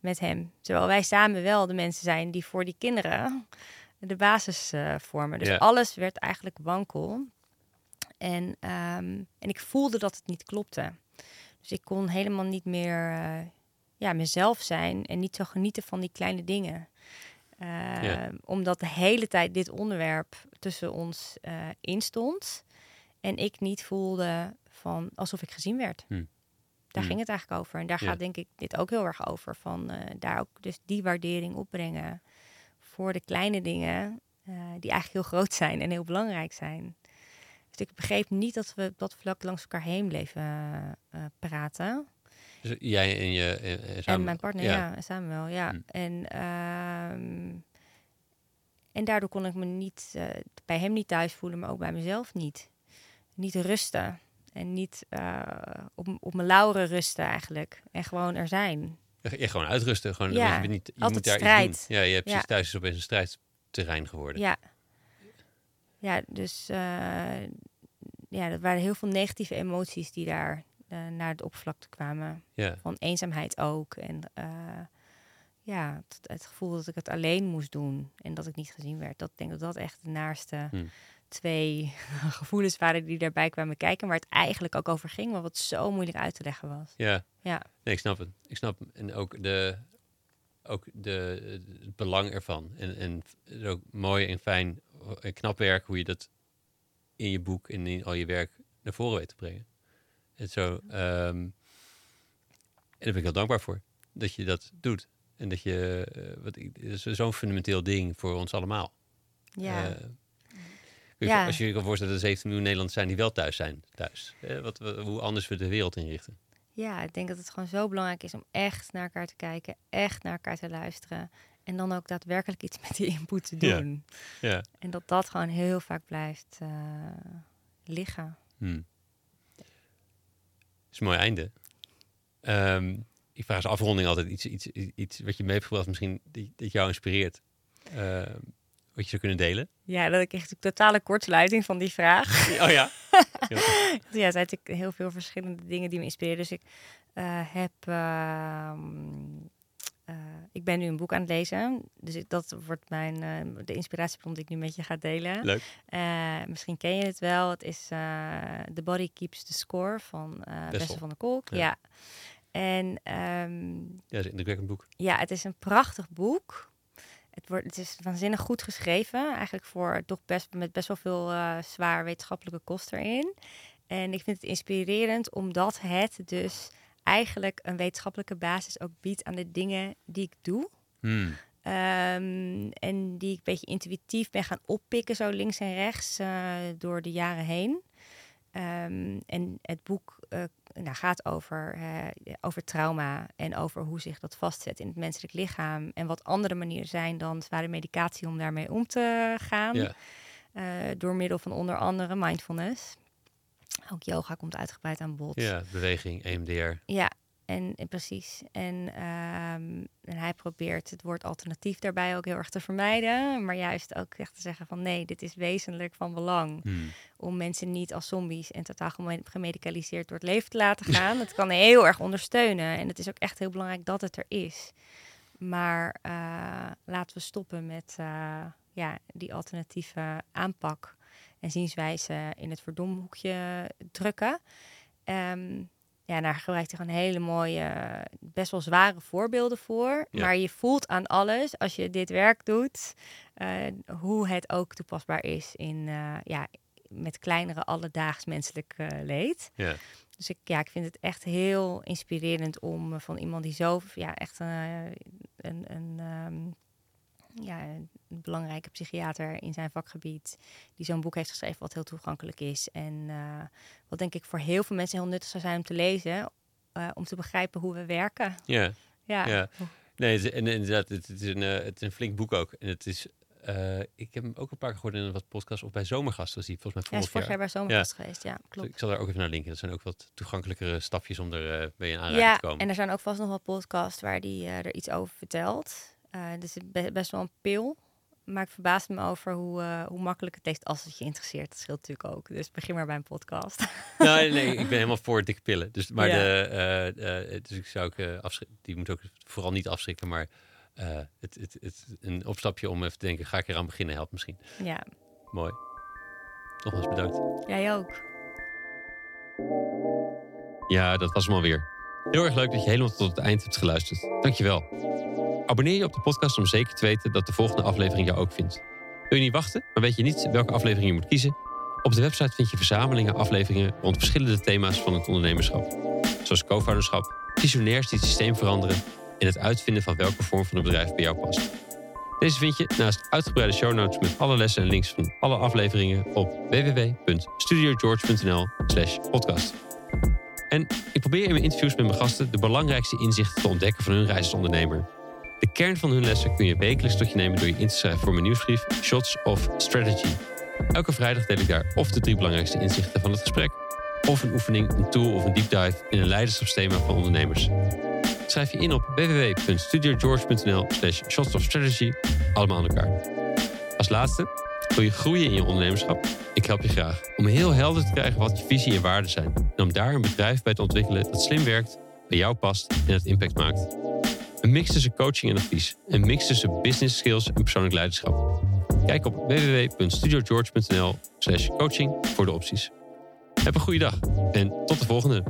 met hem. Terwijl wij samen wel de mensen zijn die voor die kinderen de basis uh, vormen. Dus ja. alles werd eigenlijk wankel. En, um, en ik voelde dat het niet klopte. Dus ik kon helemaal niet meer uh, ja, mezelf zijn en niet zo genieten van die kleine dingen. Uh, Omdat de hele tijd dit onderwerp tussen ons uh, instond. En ik niet voelde van alsof ik gezien werd. Hm. Daar hm. ging het eigenlijk over. En daar gaat denk ik dit ook heel erg over. Van uh, daar ook dus die waardering opbrengen voor de kleine dingen die eigenlijk heel groot zijn en heel belangrijk zijn. Dus ik begreep niet dat we dat vlak langs elkaar heen bleven praten. Dus jij en je en, en mijn partner, ja, samen wel, ja. Hm. En, uh, en daardoor kon ik me niet uh, bij hem niet thuis voelen, maar ook bij mezelf niet. Niet rusten. En niet uh, op, op mijn lauren rusten eigenlijk. En gewoon er zijn. Ja, gewoon uitrusten. Gewoon, ja, je, niet, je moet daar strijd. iets doen. Ja, je hebt ja. thuis is opeens een strijdterrein geworden. Ja. Ja, dus uh, ja, dat waren heel veel negatieve emoties die daar uh, naar het oppervlakte kwamen. Ja. Van eenzaamheid ook. En uh, ja, het, het, gevoel dat ik het alleen moest doen en dat ik niet gezien werd. Dat denk dat dat echt de naarste hm. twee gevoelens waren die daarbij kwamen kijken. Waar het eigenlijk ook over ging, maar wat zo moeilijk uit te leggen was. Ja, ja. Nee, ik snap het. Ik snap en ook de, ook de, het belang ervan. En, en ook mooi en fijn en knap werk hoe je dat in je boek en in al je werk naar voren weet te brengen. En zo. Um, en daar ben ik heel dankbaar voor. Dat je dat doet. En dat je. Uh, wat, is zo'n fundamenteel ding voor ons allemaal. Ja. Uh, ja. Als je je kan voorstellen dat er 17 miljoen Nederlanders zijn die wel thuis zijn. Thuis. Uh, wat, hoe anders we de wereld inrichten. Ja, ik denk dat het gewoon zo belangrijk is om echt naar elkaar te kijken. Echt naar elkaar te luisteren. En dan ook daadwerkelijk iets met die input te doen. Ja. ja. En dat dat gewoon heel vaak blijft liggen. Hmm is een mooi einde. Um, ik vraag als afronding altijd iets, iets, iets wat je mee hebt gebracht, misschien dat jou inspireert. Uh, wat je zou kunnen delen? Ja, dat ik echt een totale kortsluiting van die vraag. Oh ja? ja, er zijn natuurlijk heel veel verschillende dingen die me inspireren. Dus ik uh, heb uh, uh, ik ben nu een boek aan het lezen. Dus ik, dat wordt mijn, uh, de inspiratiebron die ik nu met je ga delen. Leuk. Uh, misschien ken je het wel. Het is The Body Keeps the Score van Bessel van der Kolk. Ja. ja. En, um, ja, het is een indrukwekkend boek. Ja, het is een prachtig boek. Het, wordt, het is waanzinnig goed geschreven. Eigenlijk voor toch best, met best wel veel zwaar wetenschappelijke kosten erin. En ik vind het inspirerend omdat het dus eigenlijk een wetenschappelijke basis ook biedt aan de dingen die ik doe. Hmm. Ehm, en die ik een beetje intuïtief ben gaan oppikken, zo links en rechts, uh, door de jaren heen. Um, en het boek uh, nou, gaat over, uh, over trauma en over hoe zich dat vastzet in het menselijk lichaam. En wat andere manieren zijn dan zware medicatie om daarmee om te gaan. Door middel van onder andere mindfulness. Ook yoga komt uitgebreid aan bod. Ja, beweging, EMDR. Ja, en, precies. En, ehm, en, hij probeert het woord alternatief daarbij ook heel erg te vermijden. Maar juist ook echt te zeggen van nee, dit is wezenlijk van belang. Hmm. Om mensen niet als zombies en totaal gemedicaliseerd door het leven te laten gaan. Het kan heel erg ondersteunen. En het is ook echt heel belangrijk dat het er is. Maar uh, laten we stoppen met uh, ja, die alternatieve aanpak en zienswijze in het verdomhoekje drukken. Um, ja, daar gebruikt hij gewoon hele mooie, best wel zware voorbeelden voor. Maar je voelt aan alles, als je dit werk doet, uh, hoe het ook toepasbaar is in, uh, ja, met kleinere alledaags menselijk uh, leed. Ja. Dus ik, ja, ik vind het echt heel inspirerend om van iemand die zo, ja, echt een, een um, ja, een belangrijke psychiater in zijn vakgebied, die zo'n boek heeft geschreven wat heel toegankelijk is. En uh, wat denk ik voor heel veel mensen heel nuttig zou zijn om te lezen, uh, om te begrijpen hoe we werken. Ja, ja. ja. Nee, en inderdaad, het, het, is een, uh, het is een flink boek ook. En het is, ik heb hem ook een paar keer gehoord in wat podcasts of bij Zomergasten gezien. Volgens mij vorig, ja, vorig jaar. bij Zomergast geweest, ja, klopt. ik zal daar ook even naar linken. Dat zijn ook wat toegankelijkere stapjes om er mee in aanraking ja, te komen. en er zijn ook vast nog wel podcasts waar die er iets over vertelt. Uh, dus het best wel een pil. Maar ik verbaas me over hoe, uh, hoe makkelijk het is als het je interesseert. Dat scheelt natuurlijk ook. Dus begin maar bij een podcast. Nee, nee, ik ben helemaal voor dikke pillen. Dus, maar de, uh, dus ik zou ook afschrikken. Die moet ook vooral niet afschrikken. Maar het, het, het, een opstapje om even te denken: ga ik eraan beginnen? Helpt misschien. Ja. Mooi. Nogmaals bedankt. Jij ook. Ja, dat was hem alweer. Heel erg leuk dat je helemaal tot het eind hebt geluisterd. Dankjewel. Abonneer je op de podcast om zeker te weten dat de volgende aflevering jou ook vindt. Wil je niet wachten, maar weet je niet welke aflevering je moet kiezen? Op de website vind je verzamelingen afleveringen rond verschillende thema's van het ondernemerschap. Zoals co-founderschap, visionairs die het systeem veranderen en het uitvinden van welke vorm van een bedrijf bij jou past. Deze vind je naast uitgebreide show notes met alle lessen en links van alle afleveringen op www.studiogeorge.nl/slash podcast. En ik probeer in mijn interviews met mijn gasten de belangrijkste inzichten te ontdekken van hun reis als ondernemer. De kern van hun lessen kun je wekelijks tot je nemen door je in te schrijven voor mijn nieuwsbrief Shots of Strategy. Elke vrijdag deel ik daar of de drie belangrijkste inzichten van het gesprek, of een oefening, een tool of een deep dive in een leiderschapsthema van ondernemers. Schrijf je in op www.studiogeorge.nl slash shots of strategy, allemaal aan elkaar. Als laatste, wil je groeien in je ondernemerschap? Ik help je graag om heel helder te krijgen wat je visie en waarden zijn. En om daar een bedrijf bij te ontwikkelen dat slim werkt, bij jou past en het impact maakt. Een mix tussen coaching en advies. Een mix tussen business skills en persoonlijk leiderschap. Kijk op www.studiogeorge.nl slash coaching voor de opties. Heb een goede dag en tot de volgende.